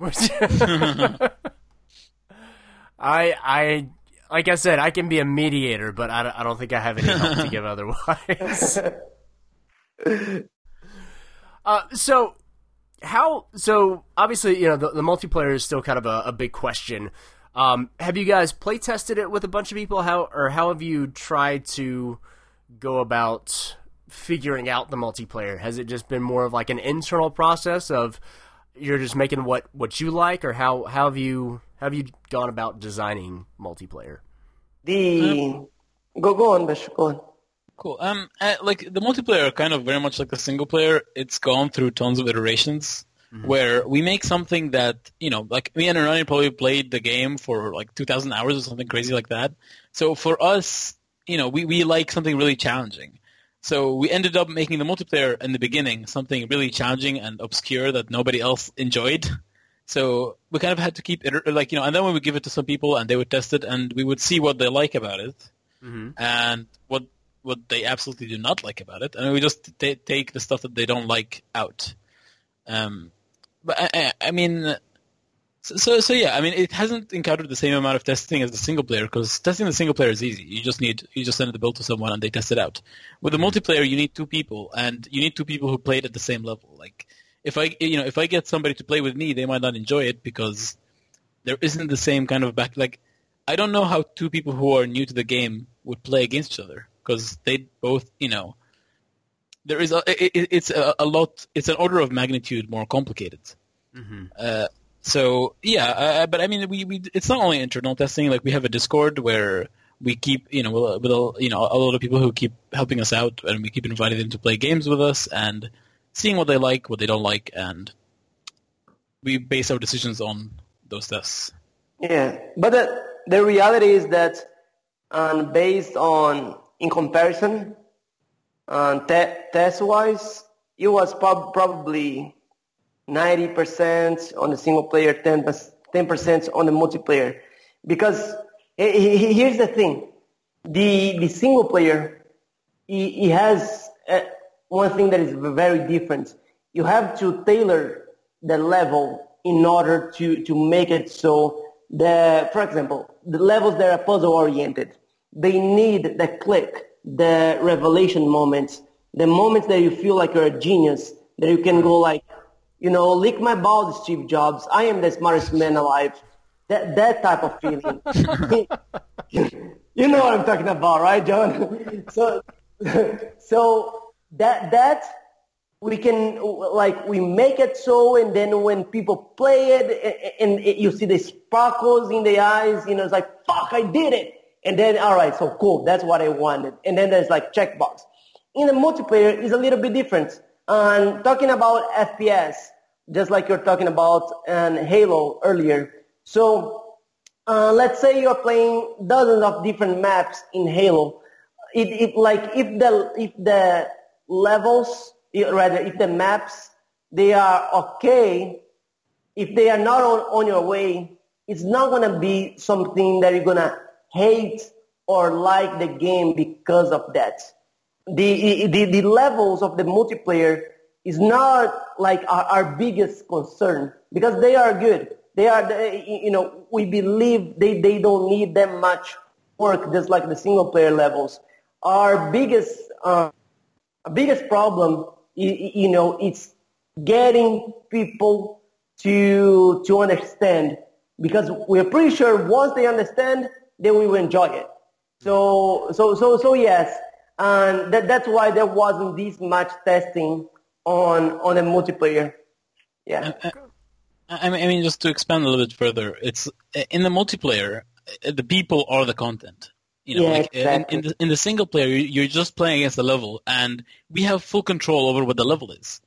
I I like I said, I can be a mediator, but I, don't- I don't think I have any help to give otherwise. uh, so how? So obviously, you know, the, the multiplayer is still kind of a, a big question. Um, have you guys play tested it with a bunch of people? How or how have you tried to go about figuring out the multiplayer? Has it just been more of like an internal process of you're just making what what you like, or how how have you how have you gone about designing multiplayer? The go go on, Bish, go on. Cool. Um, uh, like the multiplayer, kind of very much like the single player. It's gone through tons of iterations where we make something that you know, like me and Arani probably played the game for like two thousand hours or something crazy like that. So for us, you know, we we like something really challenging. So we ended up making the multiplayer in the beginning something really challenging and obscure that nobody else enjoyed. So we kind of had to keep it like you know, and then we would give it to some people and they would test it and we would see what they like about it and what what they absolutely do not like about it, and we just t- take the stuff that they don't like out. Um, but I, I mean, so, so so yeah, I mean, it hasn't encountered the same amount of testing as the single player because testing the single player is easy. You just need you just send the build to someone and they test it out. With the multiplayer, you need two people, and you need two people who play it at the same level. Like if I you know if I get somebody to play with me, they might not enjoy it because there isn't the same kind of back like I don't know how two people who are new to the game would play against each other because they both you know there is a it, it- it's a, a lot it's an order of magnitude more complicated. Uh, so yeah, uh, but I mean we, we it's not only internal testing like we have a Discord where we keep you know with, with you know a lot of people who keep helping us out and we keep inviting them to play games with us and seeing what they like what they don't like and we base our decisions on those tests. Yeah, but the, the reality is that um, based on, in comparison, um, te- test-wise, it was prob- probably 90% on the single player, 10, 10% on the multiplayer. Because he- here's the thing, the, the single player, he has uh, one thing that is very different. You have to tailor the level in order to, to make it so the, for example, the levels that are puzzle oriented, they need the click, the revelation moments, the moments that you feel like you're a genius, that you can go like, you know, lick my balls, Steve Jobs. I am the smartest man alive. That that type of feeling. you know what I'm talking about, right, John? so, so that that we can like we make it so, and then when people play it, a- and it, you see the sparkles in the eyes, you know, it's like fuck, I did it. And then all right, so cool, that's what I wanted. And then there's like checkbox. In the multiplayer, is a little bit different. And talking about FPS, just like you're talking about and Halo earlier. So uh, let's say you're playing dozens of different maps in Halo. It, it like if the if the levels, rather if the maps, they are okay, if they are not on, on your way, it's not going to be something that you're going to hate or like the game because of that. The, the, the levels of the multiplayer is not like our, our biggest concern because they are good. They are, you know, we believe they, they don't need that much work just like the single player levels. Our biggest, uh, biggest problem, you know, it's getting people to, to understand because we're pretty sure once they understand, they will enjoy it. So, so, so, so yes, and that, that's why there wasn't this much testing on on a multiplayer. Yeah. Uh, I mean, just to expand a little bit further, it's in the multiplayer, the people are the content. You know, yeah, like exactly. in, in, the, in the single player, you're just playing against the level, and we have full control over what the level is.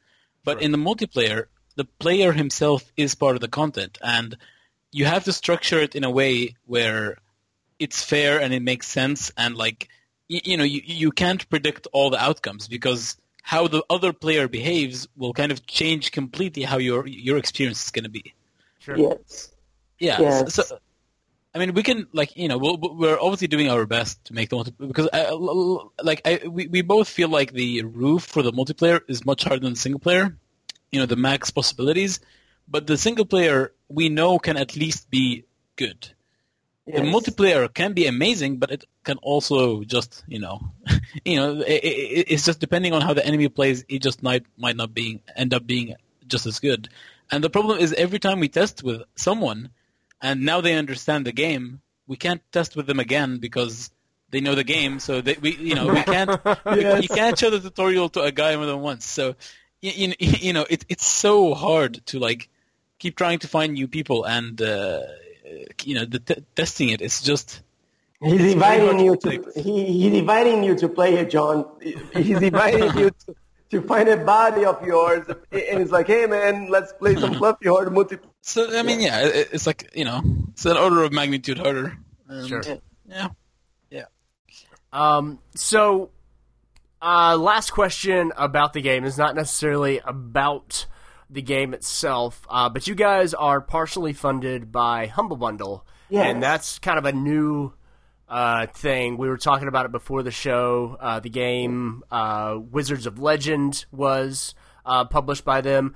But in the multiplayer, the player himself is part of the content, and you have to structure it in a way where it's fair and it makes sense, and like you, you know, you you can't predict all the outcomes because how the other player behaves will kind of change completely how your your experience is going to be. Sure. Yes. Yeah. Yes. So, so, I mean, we can like you know we are obviously doing our best to make the multi- because uh, I, like I, we we both feel like the roof for the multiplayer is much harder than the single player. You know, the max possibilities, but the single player we know can at least be good. Yes. The multiplayer can be amazing, but it can also just you know, you know, it, it, it's just depending on how the enemy plays. It just might might not being end up being just as good. And the problem is every time we test with someone, and now they understand the game, we can't test with them again because they know the game. So they, we you know we can't yes. you can't show the tutorial to a guy more than once. So you, you, you know it, it's so hard to like keep trying to find new people and. Uh, you know, the t- testing it. It's just he's inviting you to, to he, he's inviting you to play it, John. He's inviting you to, to find a body of yours, and it's like, hey man, let's play some Fluffy Horde multiplayer. So I mean, yeah, it's like you know, it's an order of magnitude harder. And, sure. Yeah. Yeah. Um. So, uh, last question about the game is not necessarily about the game itself. Uh, but you guys are partially funded by Humble Bundle, yes. and that's kind of a new uh, thing. We were talking about it before the show. Uh, the game uh, Wizards of Legend was uh, published by them.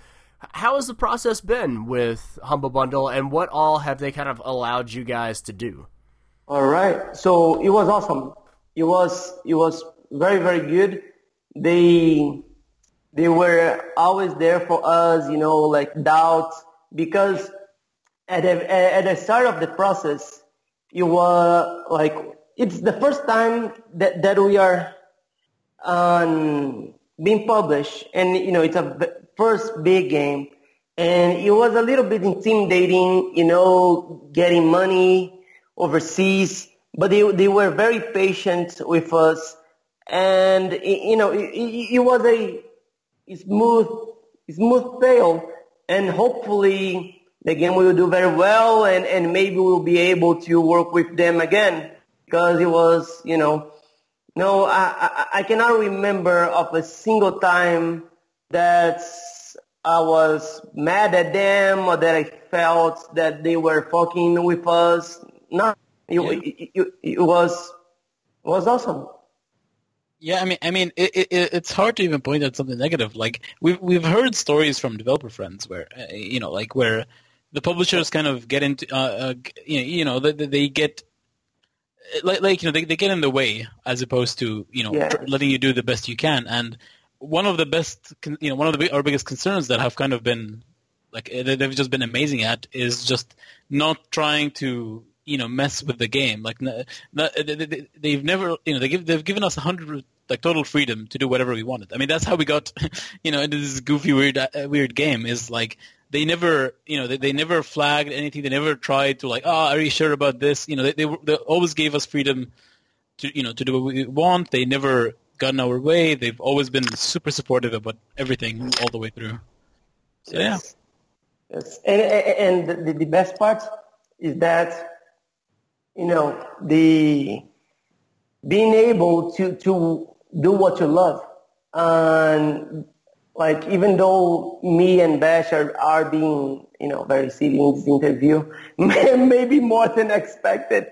How has the process been with Humble Bundle, and what all have they kind of allowed you guys to do? All right, so it was awesome. It was it was very very good. They they were always there for us, you know, like doubts, because at at the start of the process, you were like, it's the first time that, that we are um, being published, and, you know, it's a first big game, and it was a little bit intimidating, you know, getting money overseas, but they, they were very patient with us, and, you know, it, it was a smooth, smooth sail, and hopefully the game will do very well, and, and maybe we'll be able to work with them again because it was, you know, no, I, I, I cannot remember of a single time that I was mad at them or that I felt that they were fucking with us. No, it, yeah. it, it, it, was it was awesome. Yeah, I mean, I mean, it, it, it's hard to even point out something negative. Like we've we've heard stories from developer friends where uh, you know, like where the publishers kind of get into, uh, uh, you know, they, they get like, like you know, they they get in the way as opposed to you know yeah. letting you do the best you can. And one of the best, you know, one of the our biggest concerns that have kind of been like they've just been amazing at is just not trying to you know mess with the game. Like they've never you know they give they've given us a hundred like total freedom to do whatever we wanted. I mean that's how we got you know into this goofy weird uh, weird game is like they never you know they, they never flagged anything. They never tried to like oh are you sure about this? You know they they, they always gave us freedom to you know to do what we want. They never got in our way. They've always been super supportive about everything all the way through. So yeah. Yes. And, and the, the best part is that you know, the being able to, to do what you love. And Like even though me and Bash are, are being, you know, very silly in this interview, maybe more than expected.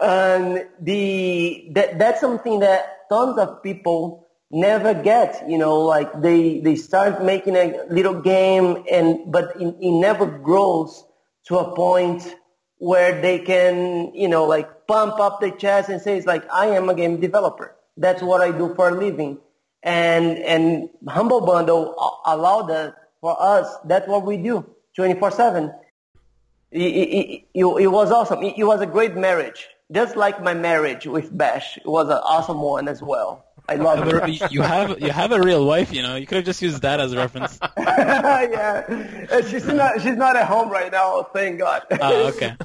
And the that that's something that tons of people never get. You know, like they they start making a little game, and but it, it never grows to a point where they can, you know, like pump up their chest and say, it's like, I am a game developer. That's what I do for a living. And, and Humble Bundle allowed that for us. That's what we do 24-7. It, it, it, it was awesome. It, it was a great marriage. Just like my marriage with Bash. It was an awesome one as well. I love it. You have you have a real wife, you know. You could have just used that as a reference. yeah, she's not she's not at home right now. Thank God. Oh, okay.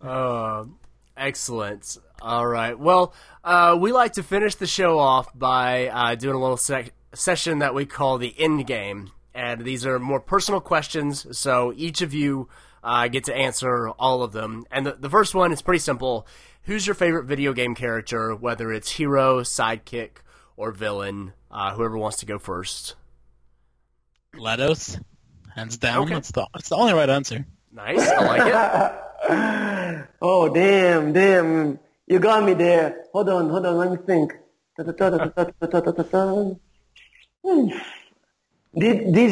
uh, excellent. All right. Well, uh, we like to finish the show off by uh, doing a little sec- session that we call the end game, and these are more personal questions. So each of you uh, get to answer all of them. And the, the first one is pretty simple. Who's your favorite video game character, whether it's hero, sidekick, or villain? Uh, whoever wants to go first. GLaDOS, hands down. Okay. That's the that's the only right answer. Nice, I like it. oh damn, damn! You got me there. Hold on, hold on. Let me think. This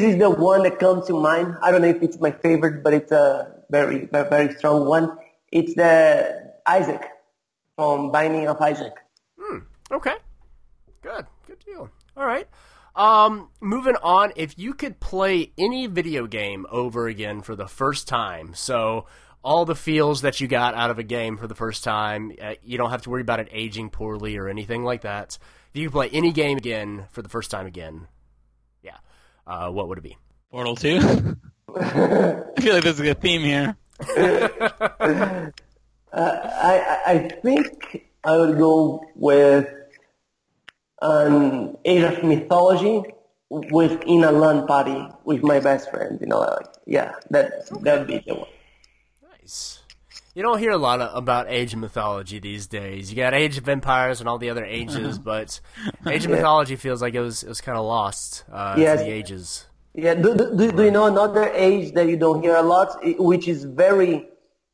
is the one that comes to mind. I don't know if it's my favorite, but it's a very, very, very strong one. It's the Isaac from Binding of Isaac. Hmm. Okay. Good. Good deal. All right. Um, moving on, if you could play any video game over again for the first time, so all the feels that you got out of a game for the first time, uh, you don't have to worry about it aging poorly or anything like that. If you could play any game again for the first time again, yeah, uh, what would it be? Portal 2? I feel like there's a good theme here. uh, I, I think I would go with an Age of Mythology with in a LAN party with my best friend. You know, like yeah, that that would be the one. You don't hear a lot of, about Age of Mythology these days. You got Age of Empires and all the other ages, but Age of yeah. Mythology feels like it was it was kind of lost uh, yes. the ages. Yeah. Do, do, do you know another age that you don't hear a lot, which is very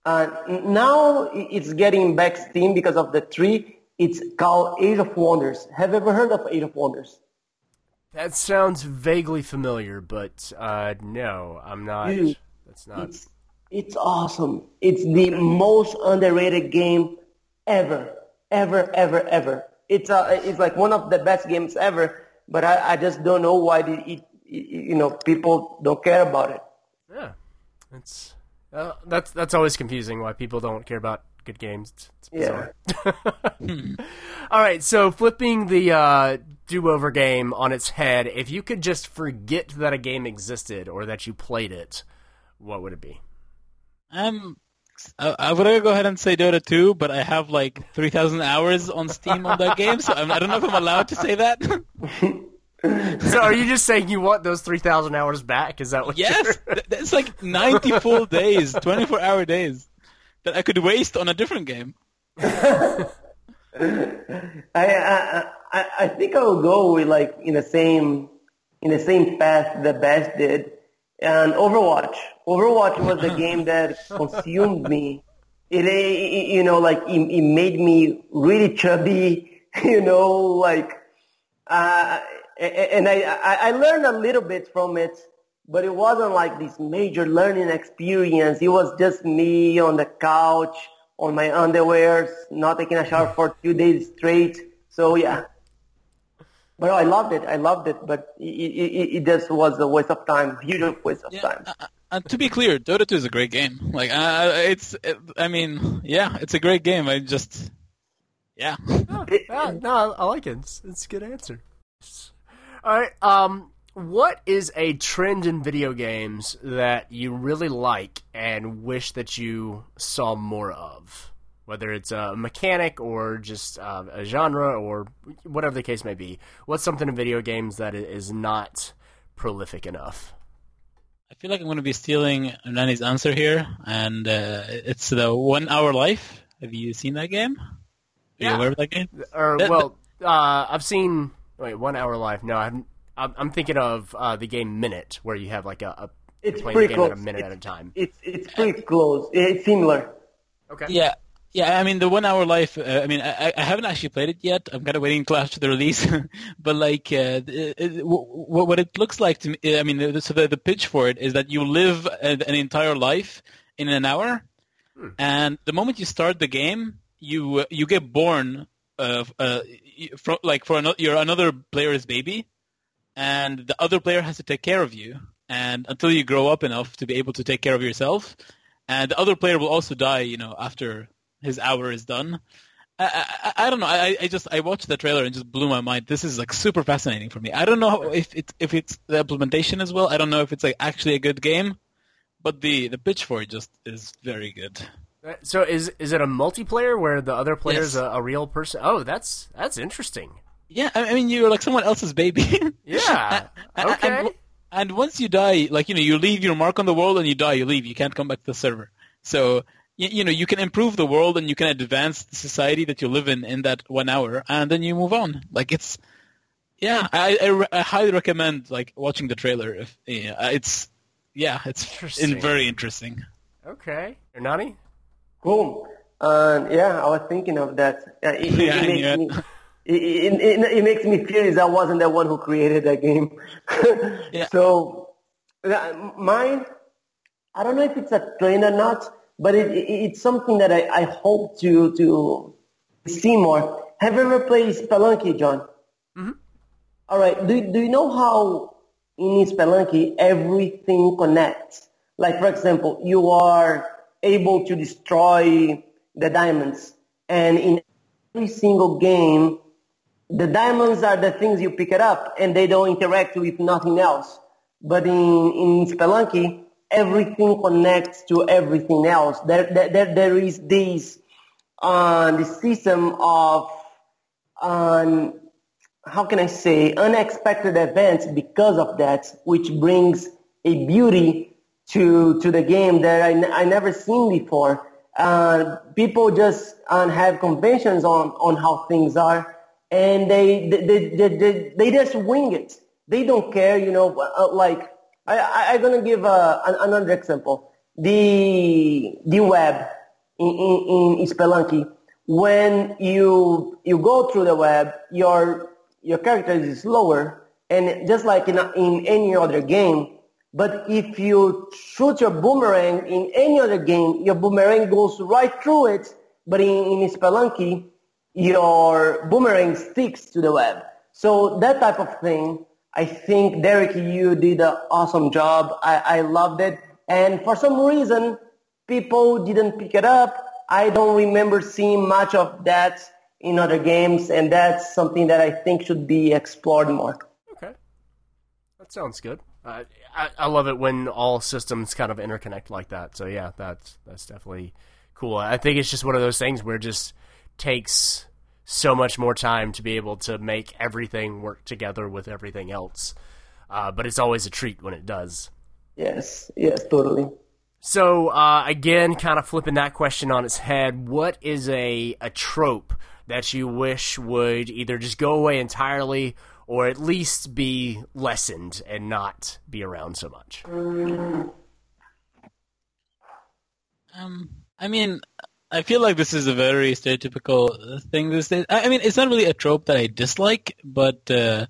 uh, now it's getting back steam because of the tree. It's called Age of Wonders. Have you ever heard of Age of Wonders? That sounds vaguely familiar, but uh, no, I'm not. That's not. It's, it's awesome. It's the most underrated game ever, ever, ever, ever. It's uh, it's like one of the best games ever. But I, I just don't know why it, it, you know people don't care about it. Yeah, it's uh, that's that's always confusing why people don't care about good games. It's, it's bizarre. Yeah. All right, so flipping the uh, do-over game on its head, if you could just forget that a game existed or that you played it, what would it be? Um, I, I would go ahead and say Dota 2, but I have like 3,000 hours on Steam on that game, so I'm, I do not know if I'm allowed to say that. so are you just saying you want those 3,000 hours back? Is that what Yes! It's like 90 full days, 24 hour days that I could waste on a different game. I, I I I think I will go with like in the same in the same path that Bash did, and Overwatch. Overwatch was the game that consumed me. It, it you know like it, it, made me really chubby. You know like uh, and I I learned a little bit from it but it wasn't like this major learning experience. It was just me on the couch, on my underwears, not taking a shower for two days straight. So yeah. But I loved it. I loved it. But it, it, it just was a waste of time, huge waste of yeah, time. Uh, uh, to be clear, Dota 2 is a great game. Like, uh, it's, it, I mean, yeah, it's a great game. I just, yeah. yeah no, I like it. It's, it's a good answer. All right. Um, what is a trend in video games that you really like and wish that you saw more of? Whether it's a mechanic or just uh, a genre or whatever the case may be. What's something in video games that is not prolific enough? I feel like I'm going to be stealing Nani's answer here, and uh, it's the One Hour Life. Have you seen that game? Are yeah. you aware of that game? Or, well, uh, I've seen Wait, one hour life? No, I'm I'm, I'm thinking of uh, the game Minit, where you have like a, a It's playing the pretty game close. at a minute it's, at a time. It's it's pretty close. It's similar. Okay. Yeah, yeah. I mean, the one hour life. Uh, I mean, I, I haven't actually played it yet. I'm kind of waiting until after the release. but like, uh, it, it, w- what it looks like to me, I mean, the- so the, the pitch for it is that you live an, an entire life in an hour, and the moment you start the game, you uh, you get born uh, uh, from like for another, you're another player's baby, and the other player has to take care of you, and until you grow up enough to be able to take care of yourself, and the other player will also die, you know, after his hour is done. I, I, I don't know. I, I just I watched the trailer and just blew my mind. This is like super fascinating for me. I don't know if it's if it's the implementation as well. I don't know if it's like actually a good game, but the the pitch for it just is very good. Uh, So is is it a multiplayer where the other player is Yes. a, a real person? Oh, that's that's interesting. Yeah, I I mean you're like someone else's baby. Yeah. And- Okay. And, and once you die, like you know, you leave your mark on the world, and you die, you leave. You can't come back to the server. So you, you know, you can improve the world, and you can advance the society that you live in in that one hour, and then you move on. Like it's, yeah, I, I, re- I highly recommend like watching the trailer. If yeah, it's, yeah, it's Interesting. in, very interesting. Okay. Nani? Cool. Uh, yeah, I was thinking of that. Uh, it, it- Yeah, it makes knew me, it. it, it, it, it makes me furious. I wasn't the one who created that game. Yeah. So uh, mine, I don't know if it's a trend or not, but it, it, it's something that I, I hope to to see more. Have you ever played Spelunky, John? Mm-hmm. All right. Do do you know how in Spelunky everything connects? Like for example, you are able to destroy the diamonds, and in every single game, the diamonds are the things you pick it up, and they don't interact with nothing else. But in in Spelunky, everything connects to everything else. There there there, is this uh, the system of um, how can I say unexpected events because of that, which brings a beauty to to the game that I, I never seen before. Uh, people just uh, have conventions on on how things are, and they they, they, they, they, they just wing it. They don't care, you know. Uh, like I, I I'm gonna give uh, an, another example. The the web in, in, in Spelunky, when you you go through the web, your your character is slower, and just like in, in any other game. But if you shoot your boomerang in any other game, your boomerang goes right through it. But in, in Spelunky, your boomerang sticks to the web. So that type of thing, I think Derek, you did an awesome job. I, I loved it. And for some reason, people didn't pick it up. I don't remember seeing much of that in other games, and that's something that I think should be explored more. Okay. That sounds good. Uh, I, I love it when all systems kind of interconnect like that. So yeah, that's that's definitely cool. I think it's just one of those things where it just takes so much more time to be able to make everything work together with everything else. Uh, but it's always a treat when it does. Yes, yes, totally. So uh, again, kind of flipping that question on its head, what is a a trope that you wish would either just go away entirely or at least be lessened and not be around so much? Um, I mean, I feel like this is a very stereotypical uh, thing these days. I mean, it's not really a trope that I dislike, but uh,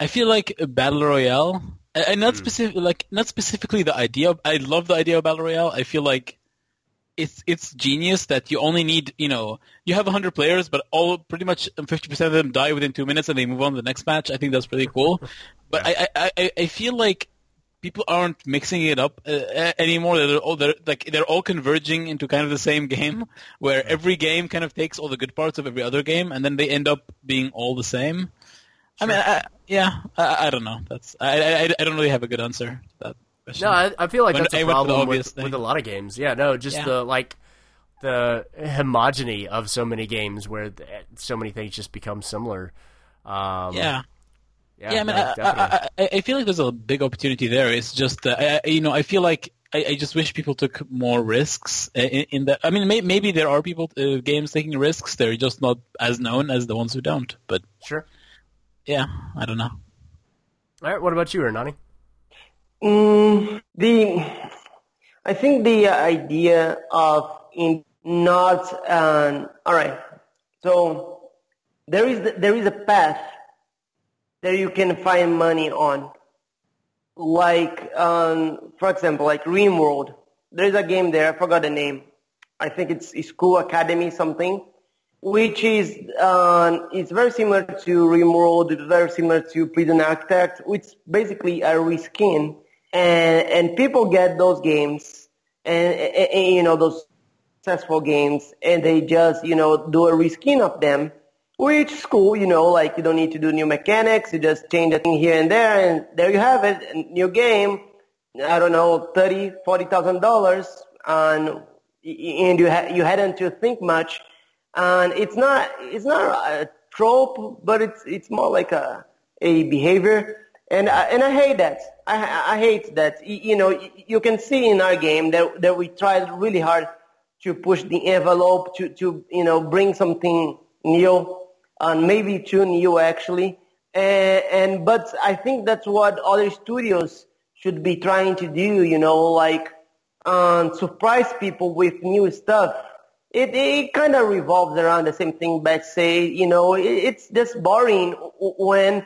I feel like battle royale, and not specific, like not specifically the idea. Of, I love the idea of battle royale. I feel like it's it's genius that you only need you know you have hundred players, but all pretty much fifty percent of them die within two minutes and they move on to the next match. I think that's pretty cool. But I, I, I, I feel like people aren't mixing it up uh, anymore. They're all they're like they're all converging into kind of the same game, where every game kind of takes all the good parts of every other game, and then they end up being all the same. I mean, I, yeah, I, I don't know. That's I, I I don't really have a good answer to that question. No, I, I feel like When that's a went for the problem with, with a lot of games. Yeah, no, just Yeah. the like the homogeny of so many games where so many things just become similar. Um, yeah. Yeah, Yeah, I mean, no, I. I, I, I feel like there's a big opportunity there. It's just, uh, I, I- you know, I feel like I, I just wish people took more risks in, in that. I mean, may, maybe there are people, uh, games taking risks. They're just not as known as the ones who don't. But sure. yeah, I don't know. All right, what about you, Hernani? Mm, the I think the idea of in not um, all right. So there is there is a path that you can find money on, like um, for example, like RimWorld. There is a game there. I forgot the name. I think it's School Academy something, which is um, it's very similar to RimWorld. It's very similar to Prison Architect, which basically a reskin and and people get those games and, and, and, you know those successful games and they just you know do a reskin of them which is cool you know like you don't need to do new mechanics you just change a thing here and there and there you have it a new game i don't know thirty forty thousand dollars and and you ha- you hadn't to think much and it's not it's not a trope but it's it's more like a a behavior and I, and I hate that. I, I hate that. You know, you can see in our game that, that we tried really hard to push the envelope to, to you know, bring something new, and maybe too new actually. And, and but I think that's what other studios should be trying to do. You know, like um, surprise people with new stuff. It it kind of revolves around the same thing. But say, you know, it, it's just boring when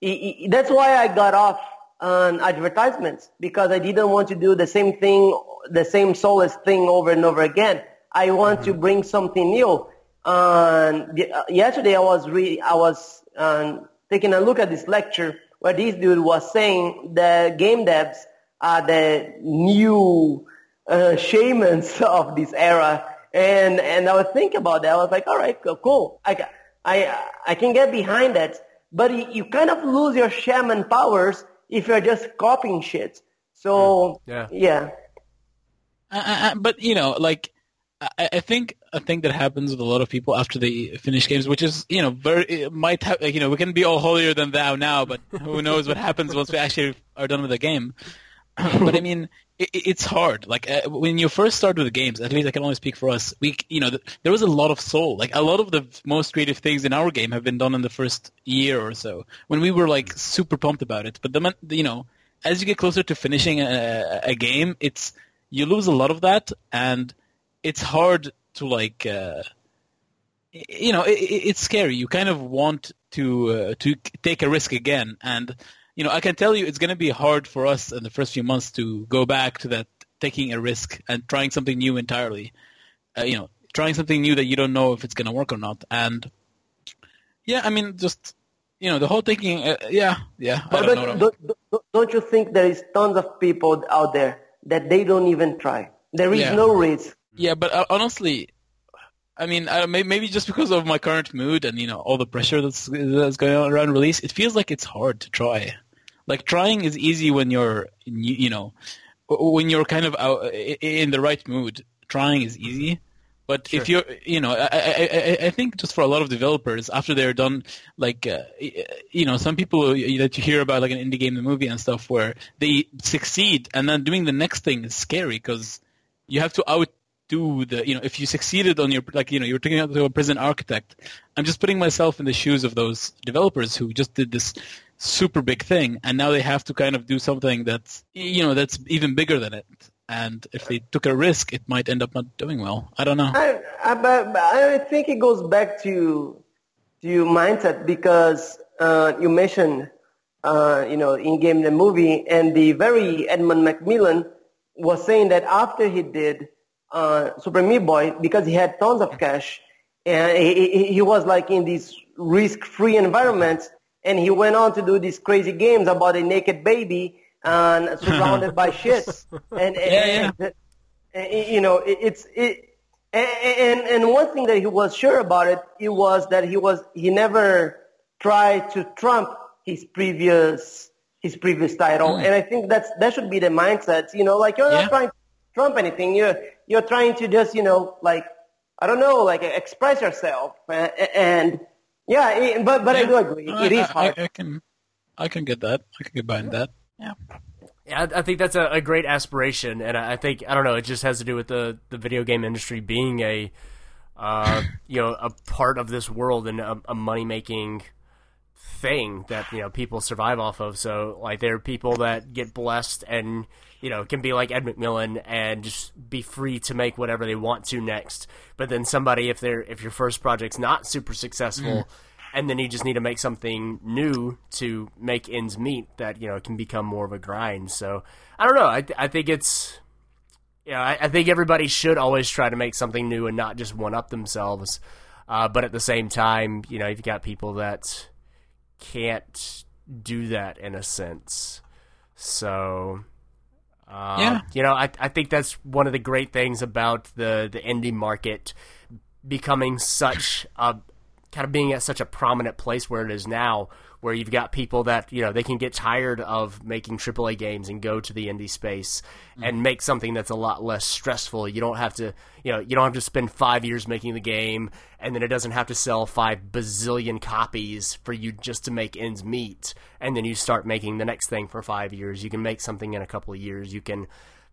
it that's why I got off on advertisements because I didn't want to do the same thing, the same soulless thing over and over again. I want mm-hmm. to bring something new. Um, yesterday I was re- I was um, taking a look at this lecture where this dude was saying the game devs are the new uh, shamans of this era. And, and I was thinking about that. I was like, all right, cool. I, I, I can get behind that but you kind of lose your shaman powers if you're just copying shit. So yeah, yeah. Uh, but you know, like I, think a thing that happens with a lot of people after they finish games, which is you know very might have like, you know we can be all holier than thou now, but who knows what happens once we actually are done with the game. but I mean, it, it's hard. Like uh, when you first start with games, at least I can only speak for us. We, you know, there was a lot of soul. Like a lot of the most creative things in our game have been done in the first year or so when we were like super pumped about it. But the, you know, as you get closer to finishing a, a game, it's you lose a lot of that, and it's hard to like. Uh, you know, it, it's scary. You kind of want to uh, to take a risk again, and you know, I can tell you it's going to be hard for us in the first few months to go back to that taking a risk and trying something new entirely. Uh, you know, trying something new that you don't know if it's going to work or not. And yeah, I mean, just you know, the whole thinking. Uh, yeah, yeah. But, don't, don't, don't, don't, you think there is tons of people out there that they don't even try? There is yeah. no risk. Yeah, but uh, honestly, I mean, I, maybe just because of my current mood and you know all the pressure that's that's going on around release, it feels like it's hard to try. Like trying is easy when you're, you know, when you're kind of out in the right mood. Trying is easy. But sure. if you're, you know, I, I, I think just for a lot of developers, after they're done, like, uh, you know, some people that you hear about, like an indie game, the movie and stuff, where they succeed, and then doing the next thing is scary because you have to outdo the, you know, if you succeeded on your, like, you know, you're taking out to a prison architect. I'm just putting myself in the shoes of those developers who just did this super big thing, and now they have to kind of do something that's you know that's even bigger than it. And if they took a risk, it might end up not doing well. I don't know. I, I, I think it goes back to to mindset because uh, you mentioned uh, you know in game the movie and the very Edmund McMillen was saying that after he did uh, Super Meat Boy because he had tons of cash and he, he was like in these risk-free environments and he went on to do these crazy games about a naked baby and surrounded by shits. And, yeah, and, and, you know, it, it's it. And, and one thing that he was sure about it, it was that he was he never tried to trump his previous his previous title, mm. and I think that's that should be the mindset. You know, like you're not trying to trump anything. You're you're trying to just you know like I don't know like express yourself and, and yeah, but but yeah. I do agree. No, it I, is hard. I, I, can I can get that. I can get behind that. Yeah. Yeah, I think that's a, a, great aspiration, and I think I don't know. It just has to do with the, the video game industry being a, uh, you know, a part of this world and a, a money making thing that you know people survive off of. So like there are people that get blessed and you know it can be like Ed McMillen and just be free to make whatever they want to next. But then somebody if they're if your first project's not super successful. And then you just need to make something new to make ends meet. That you know can become more of a grind. So I don't know. I th- I think it's you know, I, I think everybody should always try to make something new and not just one up themselves. Uh, but at the same time, you know, you've got people that can't do that in a sense. So, uh, Yeah. you know, I I think that's one of the great things about the the indie market becoming such a kind of being at such a prominent place where it is now, where you've got people that you know they can get tired of making AAA games and go to the indie space and mm-hmm. make something that's a lot less stressful. You don't have to, you know, you don't have to spend five years making the game, and then it doesn't have to sell five bazillion copies for you just to make ends meet. And then you start making the next thing for five years. You can make something in a couple of years. You can,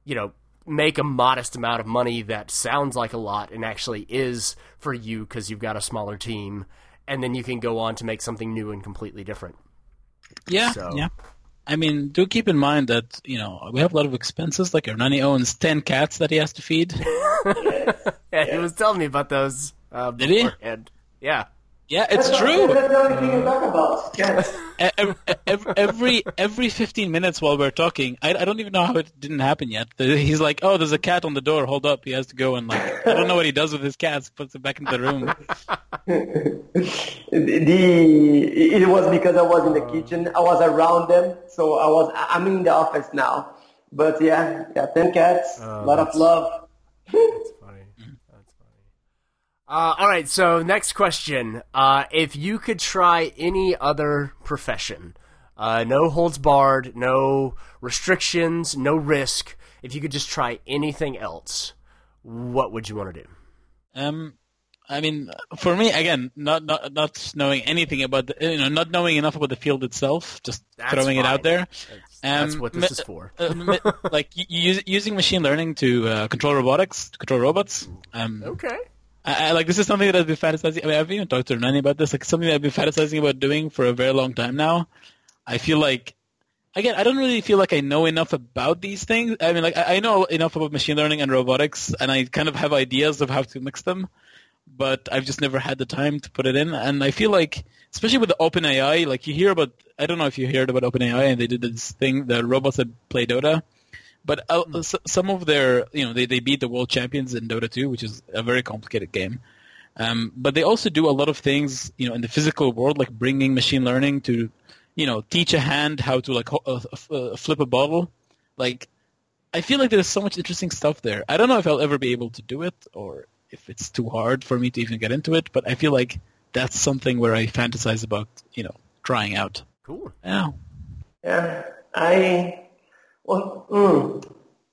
you know, make a modest amount of money that sounds like a lot and actually is for you because you've got a smaller team, and then you can go on to make something new and completely different. Yeah, So- yeah. I mean, do keep in mind that you know we have a lot of expenses. Like Hernani owns ten cats that he has to feed. Yeah, he was telling me about those. Uh, Did he? beforehand. Yeah. Yeah, it's That's true. That's the only thing you talk about. Yes. every, every every 15 minutes while we're talking, I, I don't even know how it didn't happen yet. He's like, "Oh, there's a cat on the door. Hold up." He has to go and like, I don't know what he does with his cats. Puts it back into the room. the it was because I was in the kitchen. I was around them, so I was. I'm in the office now. But yeah, yeah, ten cats, oh, a lot of that's- love. That's funny. That's funny. Uh, all right. So next question: uh, If you could try any other profession, uh, no holds barred, no restrictions, no risk. If you could just try anything else, what would you want to do? Um, I mean, for me, again, not not not knowing anything about the, you know, not knowing enough about the field itself, just That's throwing it out there. That's, that's Um, what this is for. uh, like use, using machine learning to uh, control robotics, to control robots. Um, Okay. I, I, like this is something that I've been fantasizing. I mean, I've even talked to Nani about this. Like something that I've been fantasizing about doing for a very long time now. I feel like, again, I don't really feel like I know enough about these things. I mean, like I, I know enough about machine learning and robotics, and I kind of have ideas of how to mix them, but I've just never had the time to put it in. And I feel like, especially with the OpenAI, like you hear about. I don't know if you heard about OpenAI, and they did this thing, the robots that play Dota. But uh, s- some of their, you know, they, they beat the world champions in Dota 2, which is a very complicated game. Um, but they also do a lot of things, you know, in the physical world, like bringing machine learning to, you know, teach a hand how to like ho- uh, f- uh, flip a bottle. Like, I feel like there's so much interesting stuff there. I don't know if I'll ever be able to do it or if it's too hard for me to even get into it. But I feel like that's something where I fantasize about, you know, trying out. Cool. Yeah. Yeah, I well, mm,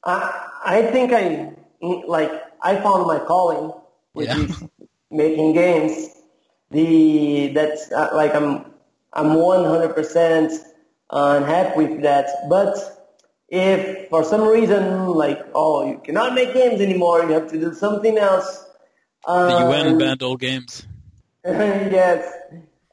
I I think I like I found my calling with Yeah. making games. The that's uh, like I'm I'm 100 percent unhappy with that. But if for some reason like oh you cannot make games anymore, you have to do something else. The UN um, banned all games. yes.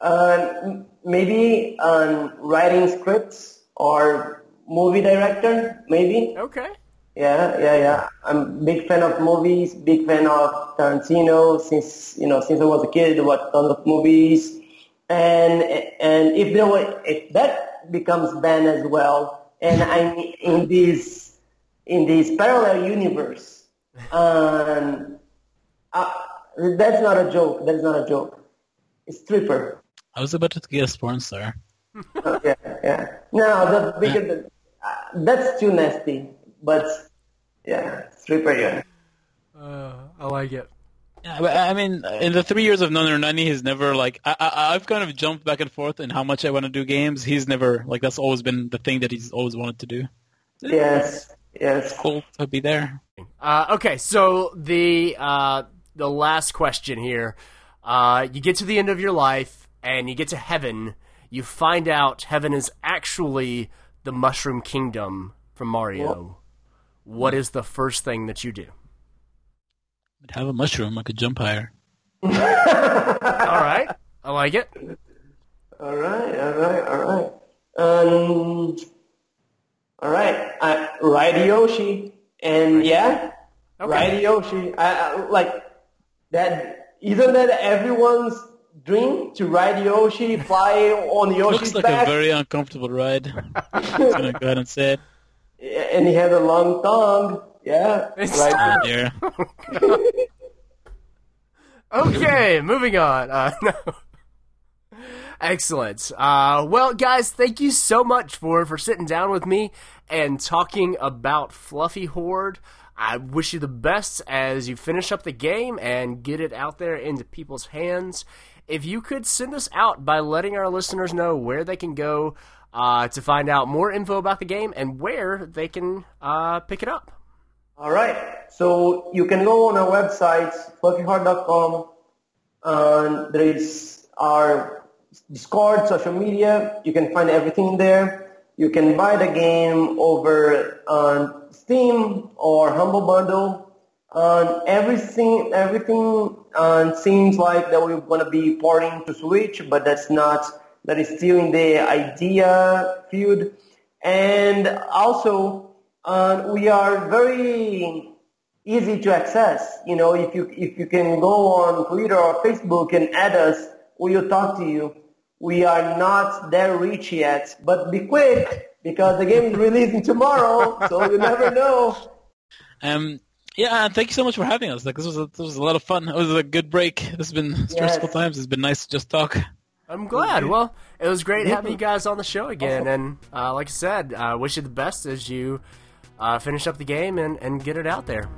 Uh, maybe um, writing scripts or movie director, maybe. Okay. Yeah, yeah, yeah. I'm big fan of movies, big fan of Tarantino since, you know, since I was a kid, I watched tons of movies. And, and if there were, if that becomes banned as well, and I'm in this, in this parallel universe, um, uh, that's not a joke. That's not a joke. It's stripper. I was about to guess porn star. Oh, yeah, yeah. No, the because uh, that's too nasty. But yeah, stripper. Yeah. Uh, I like it. Yeah, but I mean, in the three years of Nono Nani, he's never like I, I I've kind of jumped back and forth in how much I want to do games. He's never like that's always been the thing that he's always wanted to do. Yes. Yes. Cool to be there. Uh, okay, so the uh, the last question here. Uh, you get to the end of your life and you get to heaven. You find out heaven is actually the Mushroom Kingdom from Mario. What is the first thing that you do? I'd have a mushroom. I could jump higher. All right, I like it. All right, all right, all right. Um, all right, uh, Ride Yoshi, and yeah, Okay. Ride Yoshi. I, I, like that. Isn't that everyone's dream to ride Yoshi, fly on Yoshi's Looks like back? a very uncomfortable ride. I'm gonna go ahead and say it. and he has a long tongue. Yeah, It's- right. Yeah. Okay, moving on. Uh, no. Excellent. Uh, well, guys, thank you so much for, for sitting down with me and talking about Fluffy Horde. I wish you the best as you finish up the game and get it out there into people's hands. If you could send us out by letting our listeners know where they can go uh, to find out more info about the game and where they can uh, pick it up. All right. So you can go on our website, fluffyheart.com, and there is our Discord, social media. You can find everything there. You can buy the game over on Steam or Humble Bundle. Everything, everything uh, seems like that we're going to be porting to Switch, but that's not. That is still in the idea field. And also, uh, we are very easy to access. You know, if you if you can go on Twitter or Facebook and add us, we will talk to you. We are not that rich yet, but be quick because the game is releasing tomorrow, so you never know. Um. Yeah, and thank you so much for having us. Like this was a, this was a lot of fun. It was a good break. This has been stressful Yes. times. It's been nice to just talk. I'm glad. Well, it was great Yeah. having you guys on the show again, and uh, like I said, uh, wish you the best as you uh, finish up the game and, and get it out there.